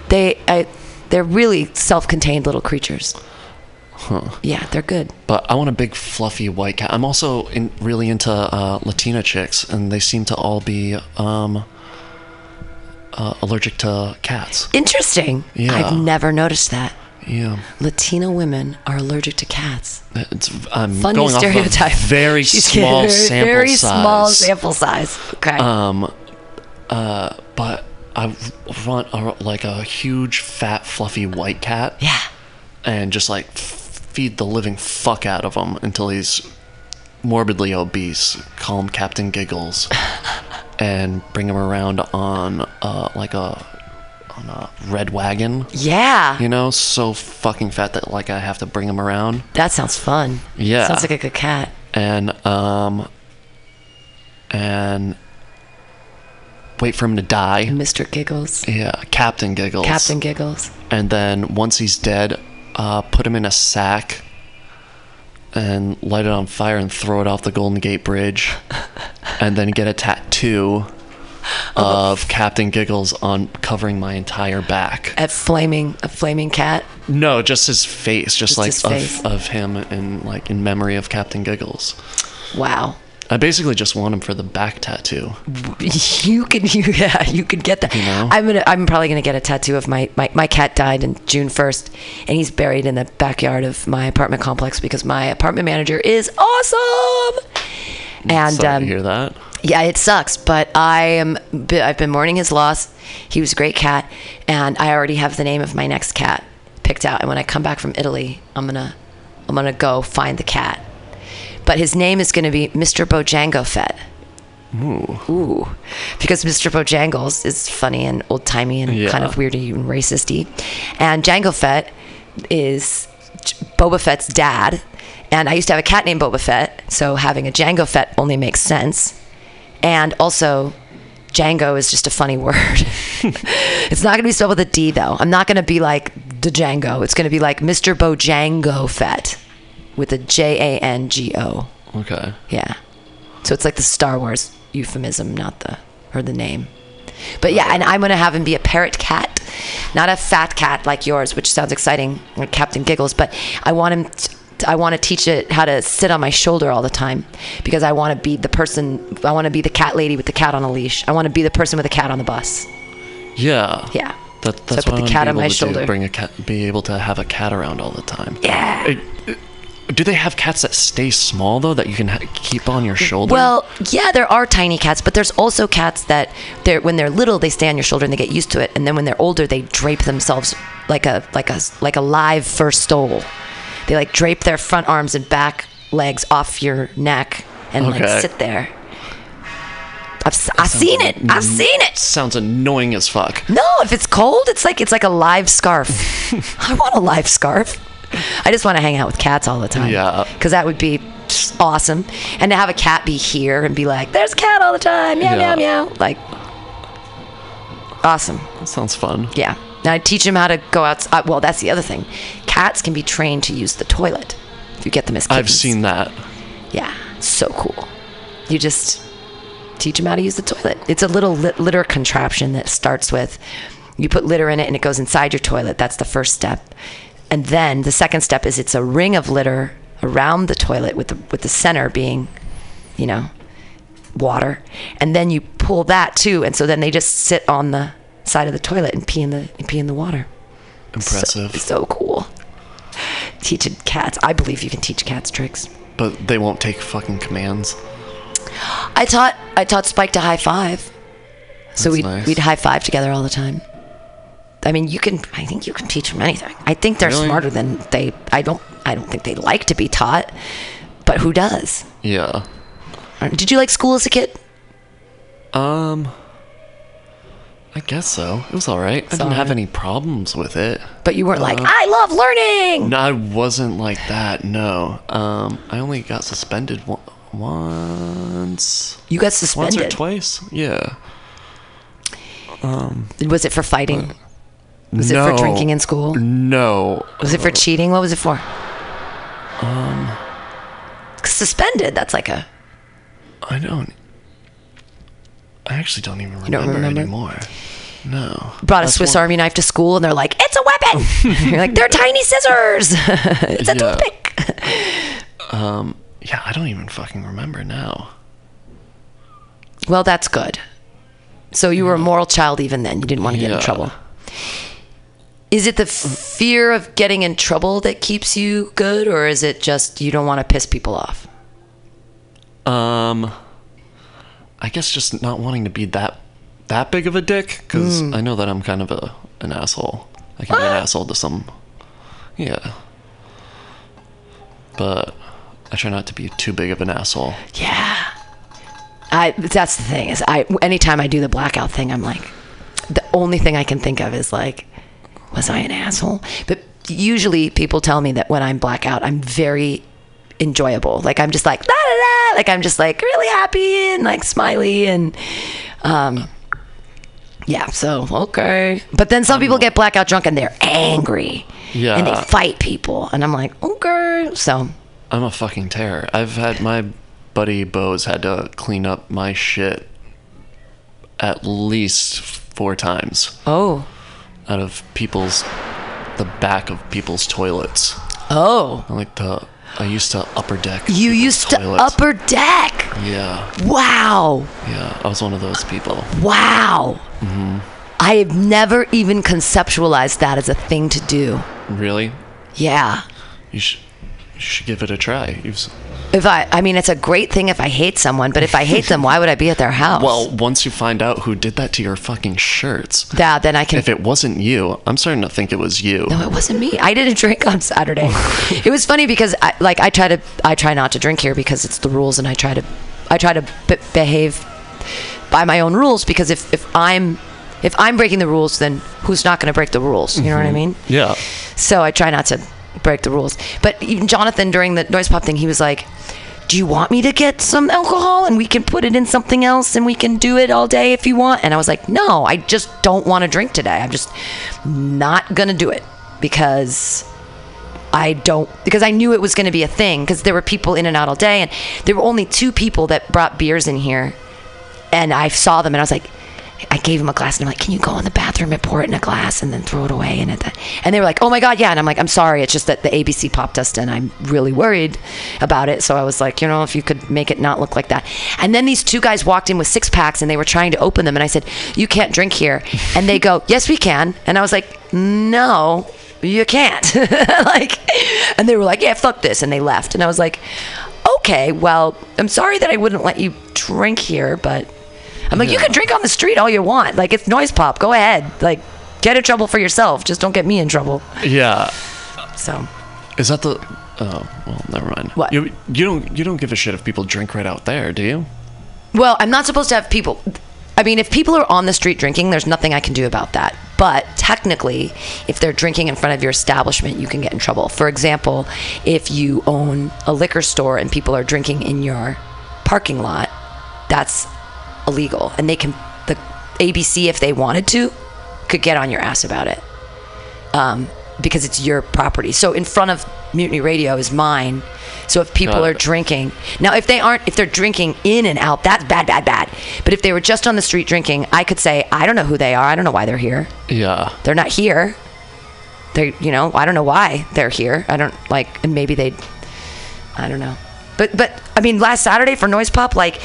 They, I, they're really self-contained little creatures. Huh. Yeah, they're good. But I want a big fluffy white cat. I'm also in, really into uh, Latina chicks, and they seem to all be um, uh, allergic to cats. Interesting. Yeah. I've never noticed that. Yeah, Latina women are allergic to cats. it's I'm Funny going stereotype. off a very [LAUGHS] She's small very, sample very size. small sample size. Okay. Um, uh, but I want a, like a huge, fat, fluffy white cat. yeah. and just like feed the living fuck out of him until he's morbidly obese. Call him Captain Giggles, [LAUGHS] and bring him around on uh, like a on a red wagon. Yeah. You know, so fucking fat that like I have to bring him around, That sounds fun. Yeah. Sounds like a good cat. and um, and wait for him to die. Mr. Giggles. Yeah, Captain Giggles. Captain Giggles. and then once he's dead, uh, put him in a sack and light it on fire and throw it off the Golden Gate Bridge, [LAUGHS] and then get a tattoo of Captain Giggles on covering my entire back. At flaming, a flaming cat. No, just his face, just, Just like his face. of, of him in like in memory of Captain Giggles. Wow. I basically just want him for the back tattoo. [LAUGHS] You could, you, [LAUGHS] yeah, you could get that. know? I'm gonna, I'm probably gonna get a tattoo of my, my, my cat died in June 1st, and he's buried in the backyard of my apartment complex because my apartment manager is awesome. And Sorry um, to hear that. Yeah, it sucks, but I am. I've been mourning his loss. He was a great cat, and I already have the name of my next cat picked out. And when I come back from Italy, I'm gonna, I'm gonna go find the cat. But his name is gonna be Mr. Bojango Fett. Ooh. Ooh. Because Mr. Bojangles is funny and old timey and Yeah. kind of weirdy and racisty. And Jango Fett is Boba Fett's dad. And I used to have a cat named Boba Fett, so having a Jango Fett only makes sense. And also, Django is just a funny [LAUGHS] word. it's not going to be spelled with a D, though. I'm not going to be like the Django. It's going to be like Mr. Bojango Fett with a J A N G O. Okay. Yeah. So it's like the Star Wars euphemism, not the or the name. But yeah, and I'm gonna have him be a parrot cat, not a fat cat like yours, which sounds exciting, like Captain Giggles. But I want him. To, I want to teach it how to sit on my shoulder all the time because I want to be the person. I want to be the cat lady with the cat on a leash. I want to be the person with the cat on the bus. Yeah. Yeah. That, So that's put what the I cat on my to do, shoulder. Bring a cat, be able to have a cat around all the time. Yeah. Uh, uh, Do they have cats that stay small though that you can ha- keep on your shoulder? Well, yeah, there are tiny cats, but there's also cats that they're when they're little they stay on your shoulder and they get used to it, and then when they're older they drape themselves like a like a like a live fur stole. They like drape their front arms and back legs off your neck and Okay. like sit there. I've, I've seen it. I've seen it. Sounds annoying as fuck. No, if it's cold, it's like it's like a live scarf. [LAUGHS] I want a live scarf. I just want to hang out with cats all the time. Yeah. Because that would be awesome. And to have a cat be here and be like, "There's a cat all the time." Meow Yeah. meow meow. Like, awesome. That sounds fun. Yeah. Now I teach them how to go out. Uh, well, that's the other thing. Cats can be trained to use the toilet if you get them as kittens. I've seen that. Yeah, so cool. You just teach them how to use the toilet. It's a little lit- litter contraption that starts with you put litter in it and it goes inside your toilet. That's the first step. And then the second step is it's a ring of litter around the toilet with the with the center being, you know, water. And then you pull that too and so then they just sit on the side of the toilet and pee in the and pee in the water. Impressive. So, so cool. Teaching cats. I believe you can teach cats tricks. But they won't take fucking commands. I taught I taught Spike to high five. So That's we'd nice. we'd high five together all the time. I mean, you can. I think you can teach them anything. I think they're Really? smarter than they. I don't. I don't think they like to be taught, but who does? Yeah. Did you like school as a kid? Um. I guess so. It was alright. I didn't have any problems with it. But you weren't like, Uh, I love learning. No, I wasn't like that. No. Um, I only got suspended one, once. You got suspended Once or suspended. twice. Yeah. Was it for fighting? Was it no. for drinking in school? No. Was it for cheating? What was it for? Um. Suspended. That's like a. I don't. I actually don't even remember, don't remember? anymore. No. Brought a That's Swiss one- Army knife to school, and they're like, "It's a weapon." [LAUGHS] You're like, "They're tiny scissors. [LAUGHS] it's a Yeah. toothpick." Yeah, I don't even fucking remember now. Well, that's good. So you were a moral child even then. You didn't want to get in trouble. Is it the fear of getting in trouble that keeps you good, or is it just you don't want to piss people off? Um, I guess just not wanting to be that that big of a dick because Hmm. I know that I'm kind of a an asshole. I can be an asshole to some. Yeah. But I try not to be too big of an asshole. Yeah. I that's the thing is I anytime I do the blackout thing I'm like the only thing I can think of is like was I an asshole? But usually people tell me that when I'm blackout I'm very enjoyable. Like I'm just like la la la like I'm just like really happy and like smiley and um yeah, so okay. But then some people get blackout drunk and they're angry. Yeah. And they fight people and I'm like, okay. So I'm a fucking terror. I've had my buddy Bose had to clean up my shit at least four times oh. out of people's the back of people's toilets. Oh. I like to. I used to upper deck. You used to upper deck. Yeah, Wow. yeah. I was one of those people. Wow. Mm-hmm. I have never even conceptualized that as a thing to do. Really? Yeah. You should. You should give it a try. You've, If I, I mean, it's a great thing if I hate someone, but if I hate them, why would I be at their [LAUGHS] house? well, once you find out who did that to your fucking shirts, yeah, then I can. if it wasn't you, I'm starting to think it was you. no, it wasn't me. I didn't drink on Saturday. it was funny because, I, like, I try to, I try not to drink here because it's the rules, and I try to, I try to b- behave by my own rules because if if I'm, if I'm breaking the rules, then who's not going to break the rules? You know what I mm-hmm. mean? Yeah. So I try not to break the rules. But even Jonathan during the noise pop thing, he was like, "Do you want me to get some alcohol and we can put it in something else and we can do it all day if you want?" And I was like, "No, I just don't want to drink today. I'm just not going to do it because I don't because I knew it was going to be a thing because there were people in and out all day and there were only two people that brought beers in here and I saw them and I was like I gave him a glass and I'm like, can you go in the bathroom and pour it in a glass and then throw it away? And, it, and they were like, oh my God, yeah. And I'm like, I'm sorry. It's just that the ABC popped us and I'm really worried about it. So I was like, you know, if you could make it not look like that. And then these two guys walked in with six packs and they were trying to open them. And I said, you can't drink here. And they go, [LAUGHS] yes, we can. And I was like, no, you can't. [LAUGHS] like, and they were like, yeah, fuck this. And they left. And I was like, okay, well, I'm sorry that I wouldn't let you drink here, but I'm like, you can drink on the street all you want. Like, it's noise pop. Go ahead. Like, get in trouble for yourself. Just don't get me in trouble. Yeah. So, Is that the? Oh well, never mind. What? You you don't you don't give a shit if people drink right out there, do you? Well, I'm not supposed to have people. I mean, if people are on the street drinking, there's nothing I can do about that. But technically, if they're drinking in front of your establishment, you can get in trouble. For example, if you own a liquor store and people are drinking in your parking lot, that's illegal. And they can, the ABC, if they wanted to, could get on your ass about it um, because it's your property. So in front of Mutiny Radio is mine. So if people are drinking now, if they aren't, if they're drinking in and out, that's bad, bad, bad. But if they were just on the street drinking, I could say, I don't know who they are. I don't know why they're here. Yeah. They're not here. They, you know, I don't know why they're here. I don't like, and maybe they, I don't know. But but I mean, last Saturday for Noise Pop, like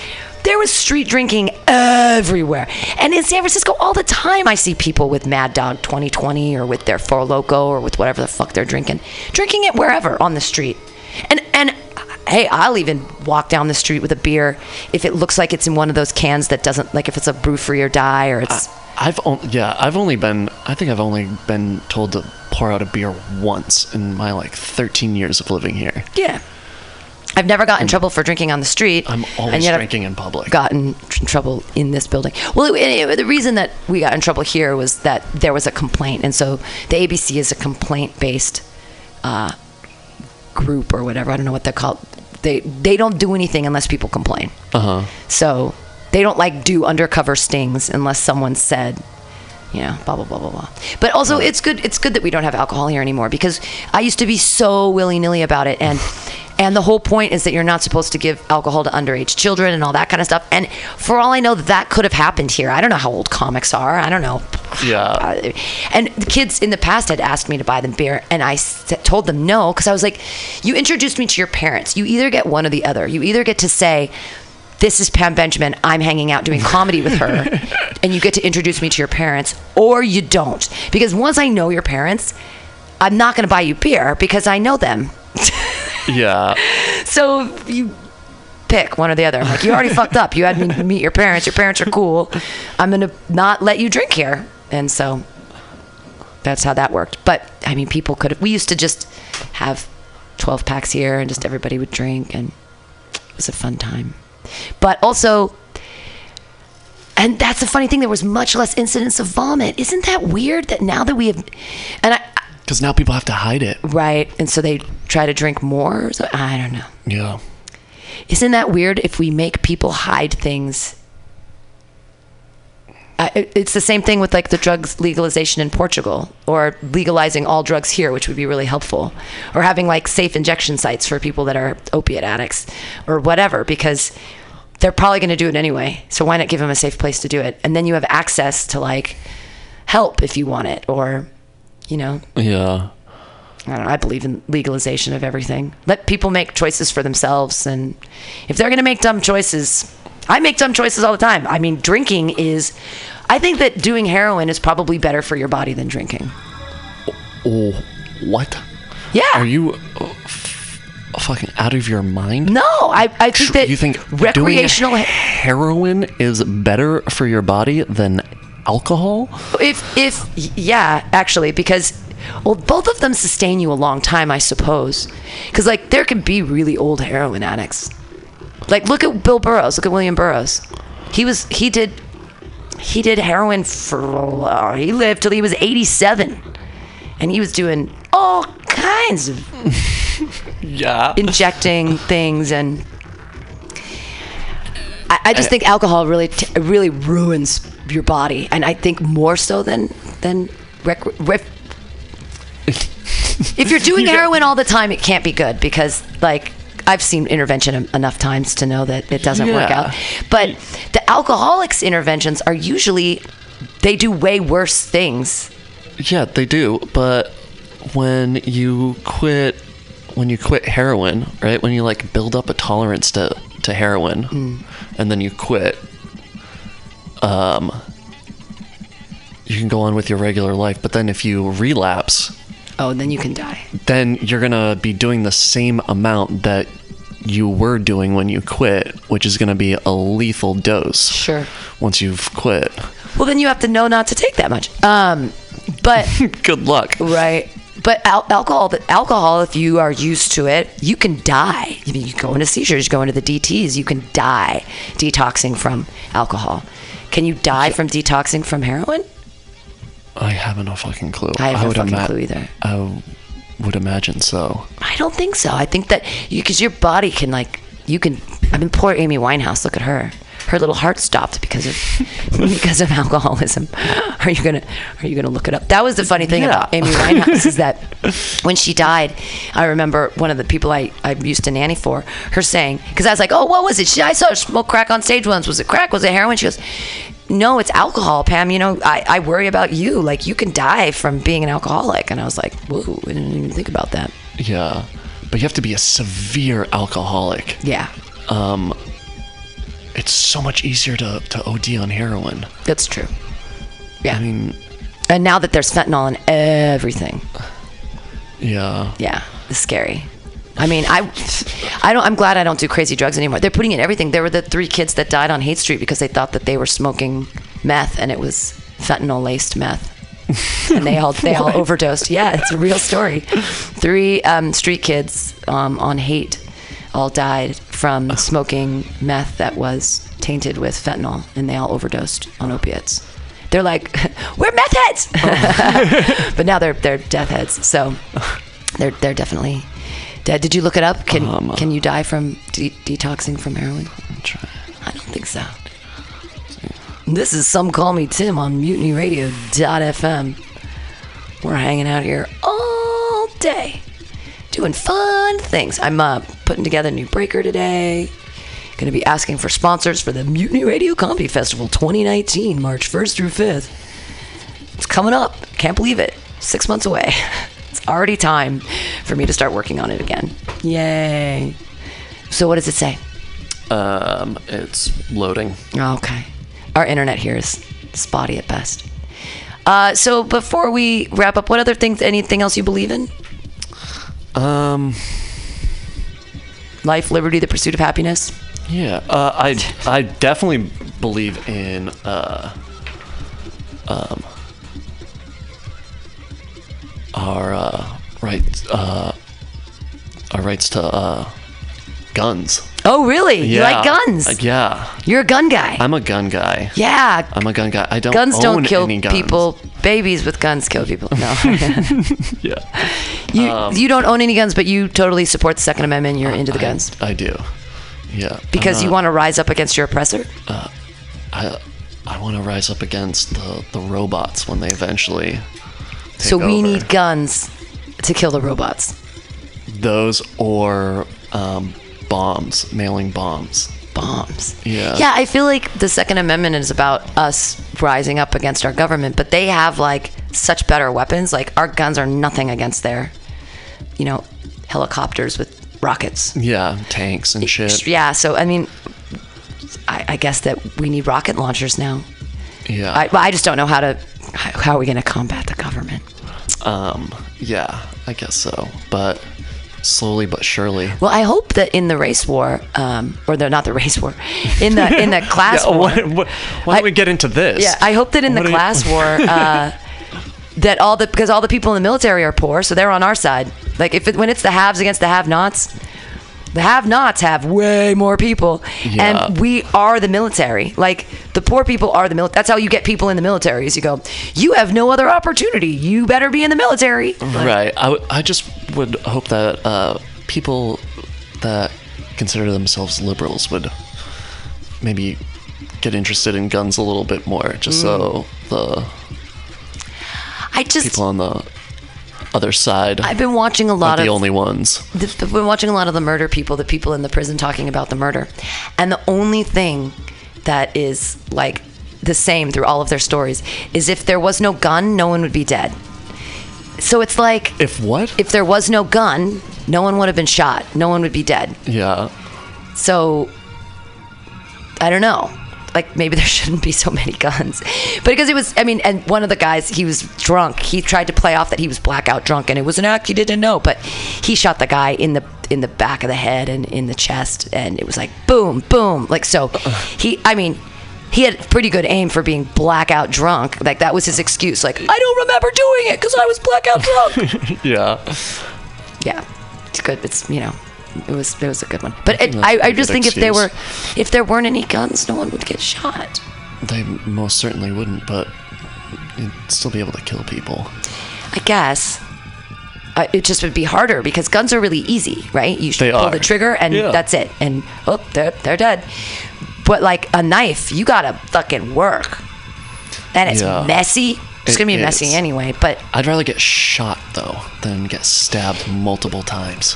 there was street drinking everywhere, and in San Francisco all the time I see people with Mad Dog 2020 or with their Four Loco or with whatever the fuck they're drinking, drinking it wherever on the street, and and. Hey, I'll even walk down the street with a beer if it looks like it's in one of those cans that doesn't like if it's a brew free or die or it's I've only yeah, I've only been I think I've only been told to pour out a beer once in my like 13 years of living here. Yeah. I've never gotten in trouble for drinking on the street. I'm always and yet I've drinking in public. Gotten tr- in trouble in this building. Well, it, it- the reason that we got in trouble here was that there was a complaint, and so the ABC is a complaint-based uh, group or whatever. I don't know what they're called. They they don't do anything unless people complain. Uh huh. So they don't like do undercover stings unless someone said, you know, blah blah blah blah blah. But also, it's good. It's good that we don't have alcohol here anymore because I used to be so willy nilly about it, and and the whole point is that you're not supposed to give alcohol to underage children and all that kind of stuff. And for all I know, that could have happened here. I don't know how old comics are. I don't know. Yeah. Uh, and the kids in the past had asked me to buy them beer, and I told them no because I was like, "You introduced me to your parents. You either get one or the other. You either get to say." This is Pam Benjamin. I'm hanging out doing comedy with her, [LAUGHS] and you get to introduce me to your parents, or you don't. Because once I know your parents, I'm not going to buy you beer because I know them. Yeah. So you pick one or the other. I'm like, you already fucked up. You had me meet your parents. Your parents are cool. I'm gonna not let you drink here. And so that's how that worked. But I mean, people could. have We used to just have 12 packs here, and just everybody would drink, and it was a fun time. But also. And that's the funny thing. There was much less incidence of vomit. Isn't that weird? That now that we have, and I, Because now people have to hide it. right, and so they try to drink more. So I don't know. Yeah. Isn't that weird if we make people hide things? I, it's the same thing with like the drugs legalization in Portugal or legalizing all drugs here, which would be really helpful, or having like safe injection sites for people that are opiate addicts or whatever, because they're probably going to do it anyway. So why not give them a safe place to do it? And then you have access to like help if you want it, or you know, Yeah. I don't know. I believe in legalization of everything. Let people make choices for themselves, and if they're going to make dumb choices, I make dumb choices all the time. I mean, drinking is. I think that doing heroin is probably better for your body than drinking. Oh, what? Yeah. Are you uh, f- fucking out of your mind? No, I, I think that you think recreational. heroin is better for your body than alcohol? if if yeah, actually, because well, both of them sustain you a long time, I suppose. Because like there can be really old heroin addicts. Like look at Bill Burroughs. Look at William Burroughs. He was he did he did heroin for uh, he lived till he was 87 and he was doing all kinds of [LAUGHS] Yeah. injecting things and I, I just think alcohol really t- really ruins your body and I think more so than than rec- rec- [LAUGHS] if you're doing heroin all the time it can't be good because like I've seen intervention enough times to know that it doesn't work out but the alcoholics interventions are usually they do way worse things Yeah, they do. But when you quit, when you quit heroin, right? When you like build up a tolerance to to heroin, Mm. and then you quit, um, you can go on with your regular life. But then if you relapse, oh then you can die then you're gonna be doing the same amount that you were doing when you quit, which is gonna be a lethal dose. Sure. Once you've quit. well then you have to know not to take that much um but [LAUGHS] Good luck. Right. But al- alcohol, the alcohol, if you are used to it, you can die. I mean, you go into seizures, you go into the DTS, you can die detoxing from alcohol. Can you die from detoxing from heroin? I haven't a fucking clue. I have no fucking ima- clue either. I would imagine so. I don't think so. I think that you, because your body can like, you can. I mean, poor Amy Winehouse. Look at her. Her little heart stopped because of [LAUGHS] because of alcoholism. [LAUGHS] Are you gonna Are you gonna look it up? That was the funny thing Yeah. about Amy Winehouse is that [LAUGHS] when she died, I remember one of the people I, I used to nanny for her saying because I was like, oh, what was it? She, I saw her smoke crack on stage once. Was it crack? Was it heroin? She goes. No, it's alcohol, Pam. You know, I, I worry about you. Like, you can die from being an alcoholic. And I was like, whoa, I didn't even think about that. Yeah, but you have to be a severe alcoholic. Yeah, Um, it's so much easier to, to OD on heroin. that's true. Yeah. I mean, And now that there's fentanyl in everything, yeah. yeah, it's scary. I mean, I, I don't. I'm glad I don't do crazy drugs anymore. They're putting in everything. There were the three kids that died on Haight Street because they thought that they were smoking meth and it was fentanyl laced meth, [LAUGHS] and they all they all overdosed. Yeah, it's a real story. Three um, street kids um, on Haight all died from smoking meth that was tainted with fentanyl, and they all overdosed on opiates. They're like, [LAUGHS] we're meth heads, [LAUGHS] but now they're they're death heads. So they're they're definitely dead. Did you look it up? Can Um, can you die from de- detoxing from heroin? I don't think so. This is some call me Tim on MutinyRadio.fm. We're hanging out here all day, doing fun things. I'm uh, putting together a new breaker today. Going to be asking for sponsors for the Mutiny Radio Comedy Festival 2019, March 1st through 5th. It's coming up. Can't believe it. Six months away. [LAUGHS] It's already time for me to start working on it again. Yay. So, what does it say? Um, it's loading. Okay. Our internet here is spotty at best. Uh, so before we wrap up, what other things? Anything else you believe in? Um, Life, liberty, the pursuit of happiness. yeah. Uh, I I definitely believe in uh, um, our uh, rights uh, our rights to uh, guns. Oh, really? You like guns? Uh, yeah. You're a gun guy. I'm a gun guy. yeah. I'm a gun guy. I don't guns don't kill guns. people. Babies with guns kill people. No. [LAUGHS] [LAUGHS] Yeah. you, Um, you don't own any guns, but you totally support the Second Amendment. You're into the guns I, I do. Yeah. because you want to rise up against your oppressor. I I want to rise up against the the robots when they eventually. So we over. need guns to kill the robots. those or um, bombs, mailing bombs. bombs. Yeah. Yeah, I feel like the Second Amendment is about us rising up against our government, but they have like such better weapons. Like our guns are nothing against their, you know, helicopters with rockets. Yeah, tanks and shit. Yeah, so I mean, I, I guess that we need rocket launchers now. Yeah. I, I just don't know how to. How are we going to combat the government? um. Yeah, I guess so. But slowly but surely. Well, I hope that in the race war, um, or the not the race war, in the in the [LAUGHS] class Yeah, war. what, what, why don't I- we get into this? Yeah, I hope that in the What you- class [LAUGHS] war, uh, that all the because all the people in the military are poor, so they're on our side. Like if it, when it's the haves against the have-nots, the have-nots have way more people, Yeah. and we are the military. Like the poor people are the military. That's how you get people in the military. Is you go, you have no other opportunity. You better be in the military. Right. I, w- I just would hope that uh, people that consider themselves liberals would maybe get interested in guns a little bit more, just so Mm. the I just people on the other side I've been watching a lot the of the only ones. the- I've been watching a lot of the murder people, the people in the prison talking about the murder. And the only thing that is like the same through all of their stories is if there was no gun, no one would be dead. So it's like If what? if there was no gun, no one would have been shot. No one would be dead. yeah. So I don't know. Like maybe [LAUGHS] there shouldn't be so many guns. But because it was I mean, and one of the guys, he was drunk. He tried to play off that he was blackout drunk and it was an act he didn't know, but he shot the guy in the in the back of the head and in the chest and it was like boom, boom. Like so he I mean, he had pretty good aim for being blackout drunk. Like that was his excuse. Like I don't remember doing it because I was blackout drunk. [LAUGHS] Yeah. yeah, it's good. It's you know, it was it was a good one. But I, it, I, I just think if there were if there weren't any guns, no one would get shot. They most certainly wouldn't, but you'd still be able to kill people. I guess. Uh, it just would be harder because guns are really easy, right? You should pull are. the trigger and Yeah. that's it. And oh, they're they're dead. But like a knife, you gotta fucking work, and it's Yeah. messy. It's It gonna be messy anyway. But I'd rather get shot though than get stabbed multiple times.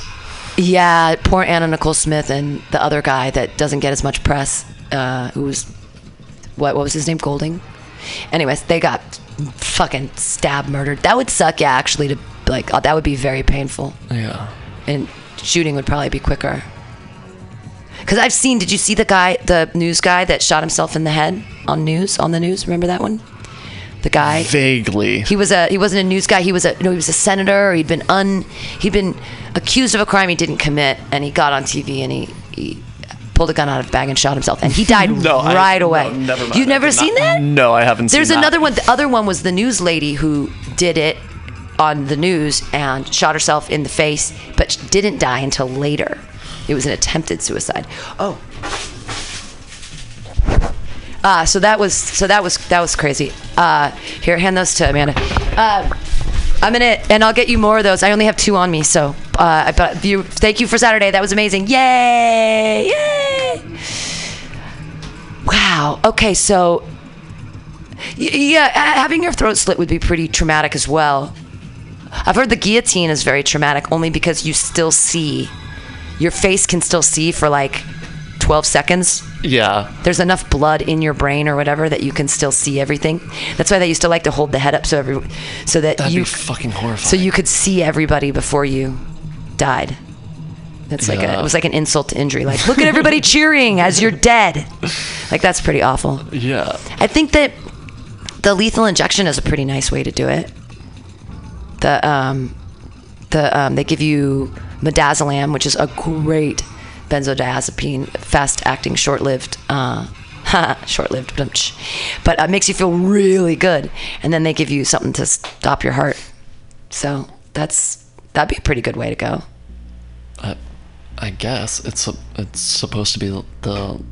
Yeah, poor Anna Nicole Smith and the other guy that doesn't get as much press, uh, who was what what was his name Golding. Anyways, they got fucking stabbed, murdered. That would suck. Yeah, actually, to like uh, that would be very painful. Yeah. and shooting would probably be quicker. Because I've seen. Did you see the guy, the news guy that shot himself in the head on news on the news? Remember that one? The guy. Vaguely. He was a he wasn't a news guy. He was a no. He was a senator. He'd been un he'd been accused of a crime he didn't commit, and he got on TV and he. he Pulled a gun out of a bag and shot himself, and he died [LAUGHS] No, I- right no, away. never mind. You've never seen not- that? No, I haven't seen There's that. another one. The other one was the news lady who did it on the news and shot herself in the face, but she didn't die until later. It was an attempted suicide. Oh. Uh, so that was so that was that was crazy. Uh, here, hand those to Amanda. Uh, I'm gonna and I'll get you more of those. I only have two on me, so uh, but you thank you for Saturday. That was amazing. Yay! Yay! Wow. Okay, so Yeah, having your throat slit would be pretty traumatic as well. I've heard the guillotine is very traumatic only because you still see, your face can still see for like 12 seconds. Yeah. There's enough blood in your brain or whatever that you can still see everything. That's why they used to like to hold the head up so every, so that That'd you, be fucking horrifying. so you could see everybody before you died. That's like a, it was like an insult to injury. Like, look at everybody [LAUGHS] cheering as you're dead. Like that's pretty awful. Yeah. I think that the lethal injection is a pretty nice way to do it. The um, the um, they give you midazolam, which is a great benzodiazepine, fast-acting, short-lived. Uh, [LAUGHS] short-lived, but but uh, makes you feel really good. And then they give you something to stop your heart. So that's that'd be a pretty good way to go. I, I guess it's it's supposed to be the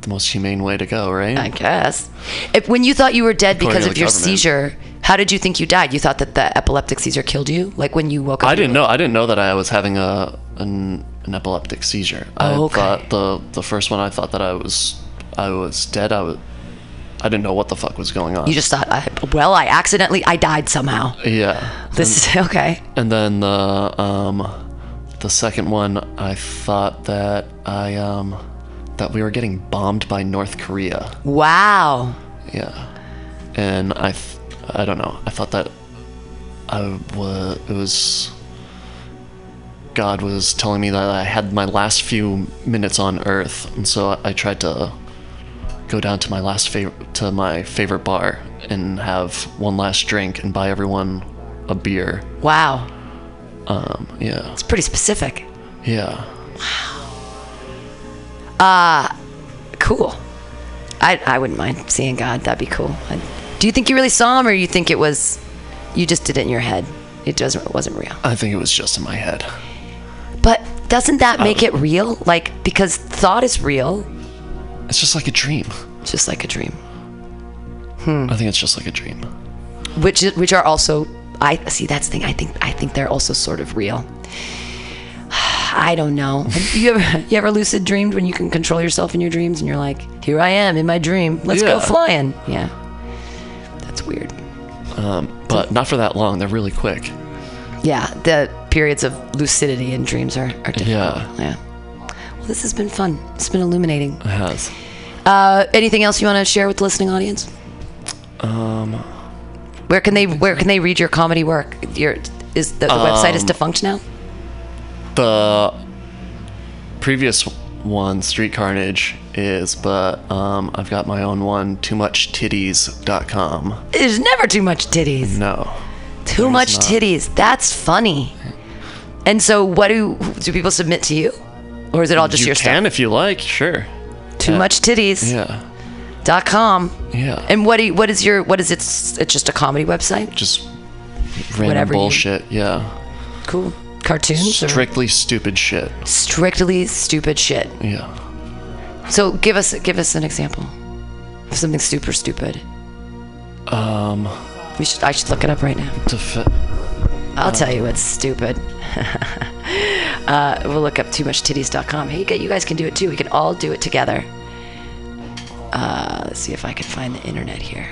the most humane way to go, right? I guess. If, when you thought you were dead According because of your government. seizure, how did you think you died? You thought that the epileptic seizure killed you? Like when you woke up? I didn't know. I didn't know that I was having a an, an epileptic seizure. I Oh, okay. thought the the first one. I thought that I was I was dead. I was. I didn't know what the fuck was going on. You just thought, I, well, I accidentally, I died somehow. yeah. This is [LAUGHS] okay. And then the um the second one, I thought that I um that we were getting bombed by North Korea. Wow. Yeah. And I th- I don't know. I thought that I was it was God was telling me that I had my last few minutes on earth, and so I tried to go down to my last favorite to my favorite bar and have one last drink and buy everyone a beer. Wow. Um, yeah. It's pretty specific. Yeah. Wow. Uh, cool. I, I wouldn't mind seeing God. That'd be cool. I, do you think you really saw him or you think it was, you just did it in your head? It doesn't, it wasn't real. I think it was just in my head. But doesn't that make it real? Like, because thought is real, It's just like a dream. it's just like a dream. I think it's just like a dream. which which are also I see that's the thing I think I think they're also sort of real. [SIGHS] I don't know. [LAUGHS] You ever you ever lucid dreamed when you can control yourself in your dreams and you're like, here I am in my dream. Let's go Yeah. flying. Yeah. That's weird. Um, But not for that long. They're really quick. Yeah, the periods of lucidity in dreams are, are difficult. Yeah. Yeah. Well, this has been fun. It's been illuminating. It has. Uh, anything else you want to share with the listening audience? Um, where can they where can they read your comedy work? Your is the, the website is defunct now? The previous one, Street Carnage, is, but um, I've got my own one, too much toomuchtitties.com. There's never too much titties. No. Too much not. titties. That's funny. And so, what do do people submit to you, or is it all just you your can stuff? if you like, sure. Too yeah. much titties. Yeah. Dot com. Yeah. And what do you, what is your what is it? It's just a comedy website. Just random Whatever you- bullshit. Yeah. Cool. Cartoons. or Strictly stupid shit. strictly stupid shit. Yeah. So give us give us an example of something super stupid. Um. We should I should look it up right now. I'll tell you what's stupid. [LAUGHS] uh, we'll look up too much titties.com. Hey, you guys can do it too. We can all do it together. Uh, let's see if I can find the internet here.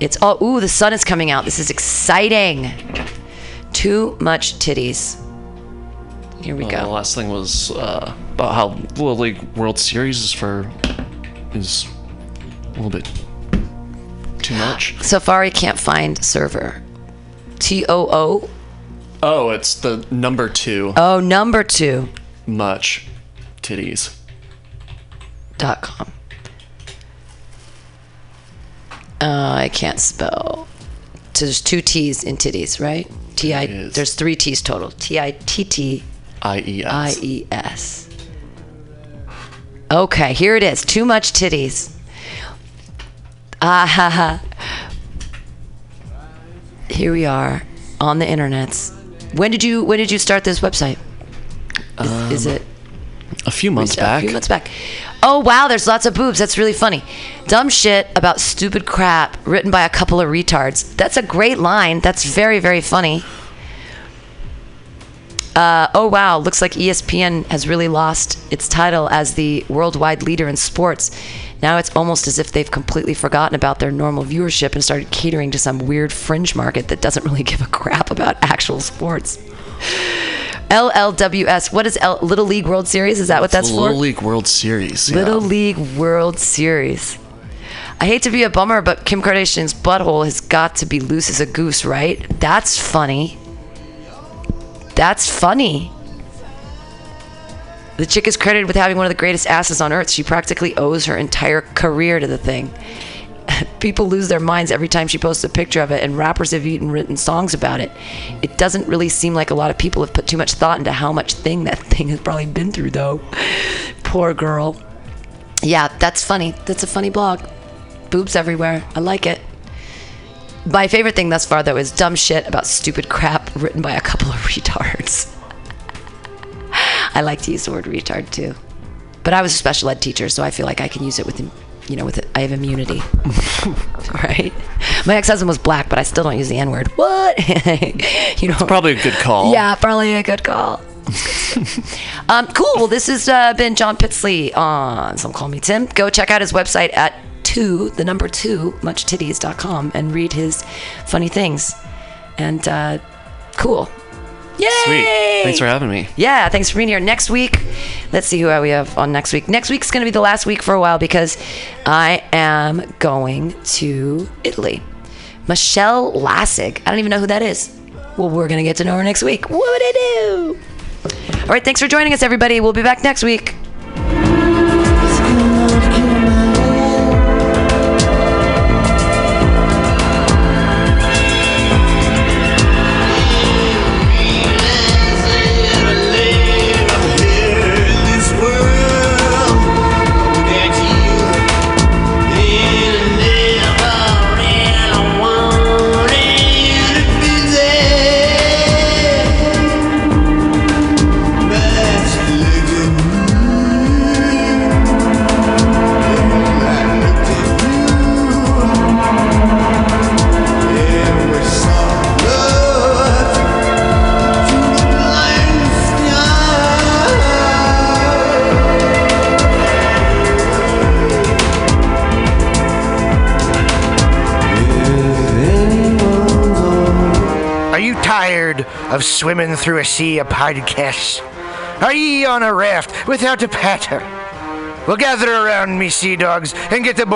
It's all. Ooh, the sun is coming out. This is exciting. Too much titties. Here we Uh, the last thing was uh, about how Little League World Series is for is a little bit too much. [GASPS] Safari can't find server. T O O. Oh, it's the number two. Oh, number two. Much titties. dot com. Uh, I can't spell. So there's two T's in titties, right? T I. There's three T's total. T I T T I E I S. E S. Okay, here it is. Too much titties. Ah ha ha. Here we are on the internets. When did you when did you start this website? Is, is it A few months a back. few months back. Oh wow, there's lots of boobs. That's really funny. Dumb shit about stupid crap written by a couple of retards. That's a great line. That's very very funny. Uh, oh wow, looks like ESPN has really lost its title as the worldwide leader in sports. Now it's almost as if they've completely forgotten about their normal viewership and started catering to some weird fringe market that doesn't really give a crap about actual sports. LLWS. What is L- Little League World Series? Is that what that's the for? Little League World Series. yeah. Little League World Series. I hate to be a bummer, but Kim Kardashian's butthole has got to be loose as a goose, right? That's funny. That's funny. The chick is credited with having one of the greatest asses on earth. She practically owes her entire career to the thing. [LAUGHS] People lose their minds every time she posts a picture of it, and rappers have even written songs about it. It doesn't really seem like a lot of people have put too much thought into how much thing that [LAUGHS] thing has probably been through, though. Poor girl. Yeah, that's funny. That's a funny blog. Boobs everywhere. I like it. My favorite thing thus far, though, is dumb shit about stupid crap [LAUGHS] written by a couple of retards. I like to use the word retard too, but I was a special ed teacher, so I feel like I can use it with, you know, with it. I have immunity, [LAUGHS] right? My ex-husband was black, but I still don't use the N-word. What? [LAUGHS] you know, it's Probably a good call. yeah, probably a good call. [LAUGHS] um, cool. Well, this has uh, been John Pitsley on Some Call Me Tim. Go check out his website at two, the number two, muchtitties.com and read his funny things. And uh, cool. Yay! Sweet. Thanks for having me. Yeah, thanks for being here. Next week, let's see who we have on next week. Next week's going to be the last week for a while because I am going to Italy. Michelle Lassig. I don't even know who that is. Well, we're going to get to know her next week. What would I do? All right, thanks for joining us, everybody. We'll be back next week. Of swimming through a sea of podcasts? Are ye on a raft without a paddle? Well, gather around me, sea dogs, and get aboard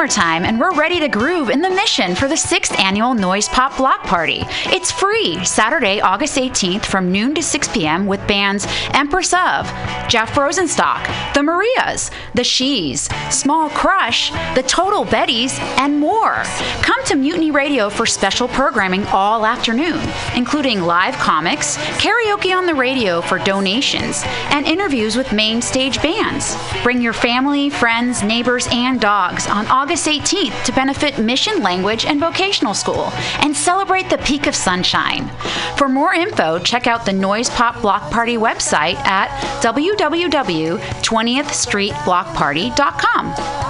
summertime and we're ready to groove in the mission for the sixth annual Noise Pop Block Party. It's free Saturday, August 18th from noon to 6 p.m. with bands Empress of, Jeff Rosenstock, The Marias, The She's, Small Crush, The Total Bettys, and more. Come to Mutiny Radio for special programming all afternoon, including live comics, karaoke on the radio for donations, and interviews with main stage bands. Bring your family, friends, neighbors, and dogs on August 18th to benefit Mission Language and Vocational School and celebrate the peak of sunshine. For more info, check out the Noise Pop Block Party website at www.20thstreetblockparty.com.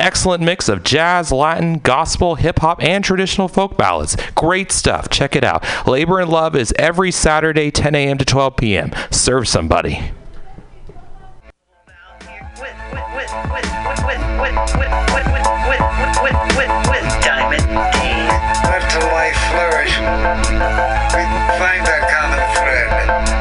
excellent mix of jazz, Latin, gospel, hip hop, and traditional folk ballads. Great stuff. Check it out. Labor and Love is every Saturday, 10 a.m. to 12 p.m. Serve somebody. Let the life flourish. We find that common thread.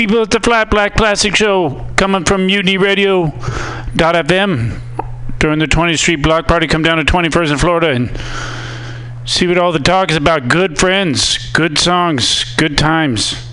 People, it's the Flat Black Classic Show coming from MutinyRadio.fm during the 20th Street Block Party. Come down to 21st in Florida and see what all the talk is about. Good friends, good songs, good times.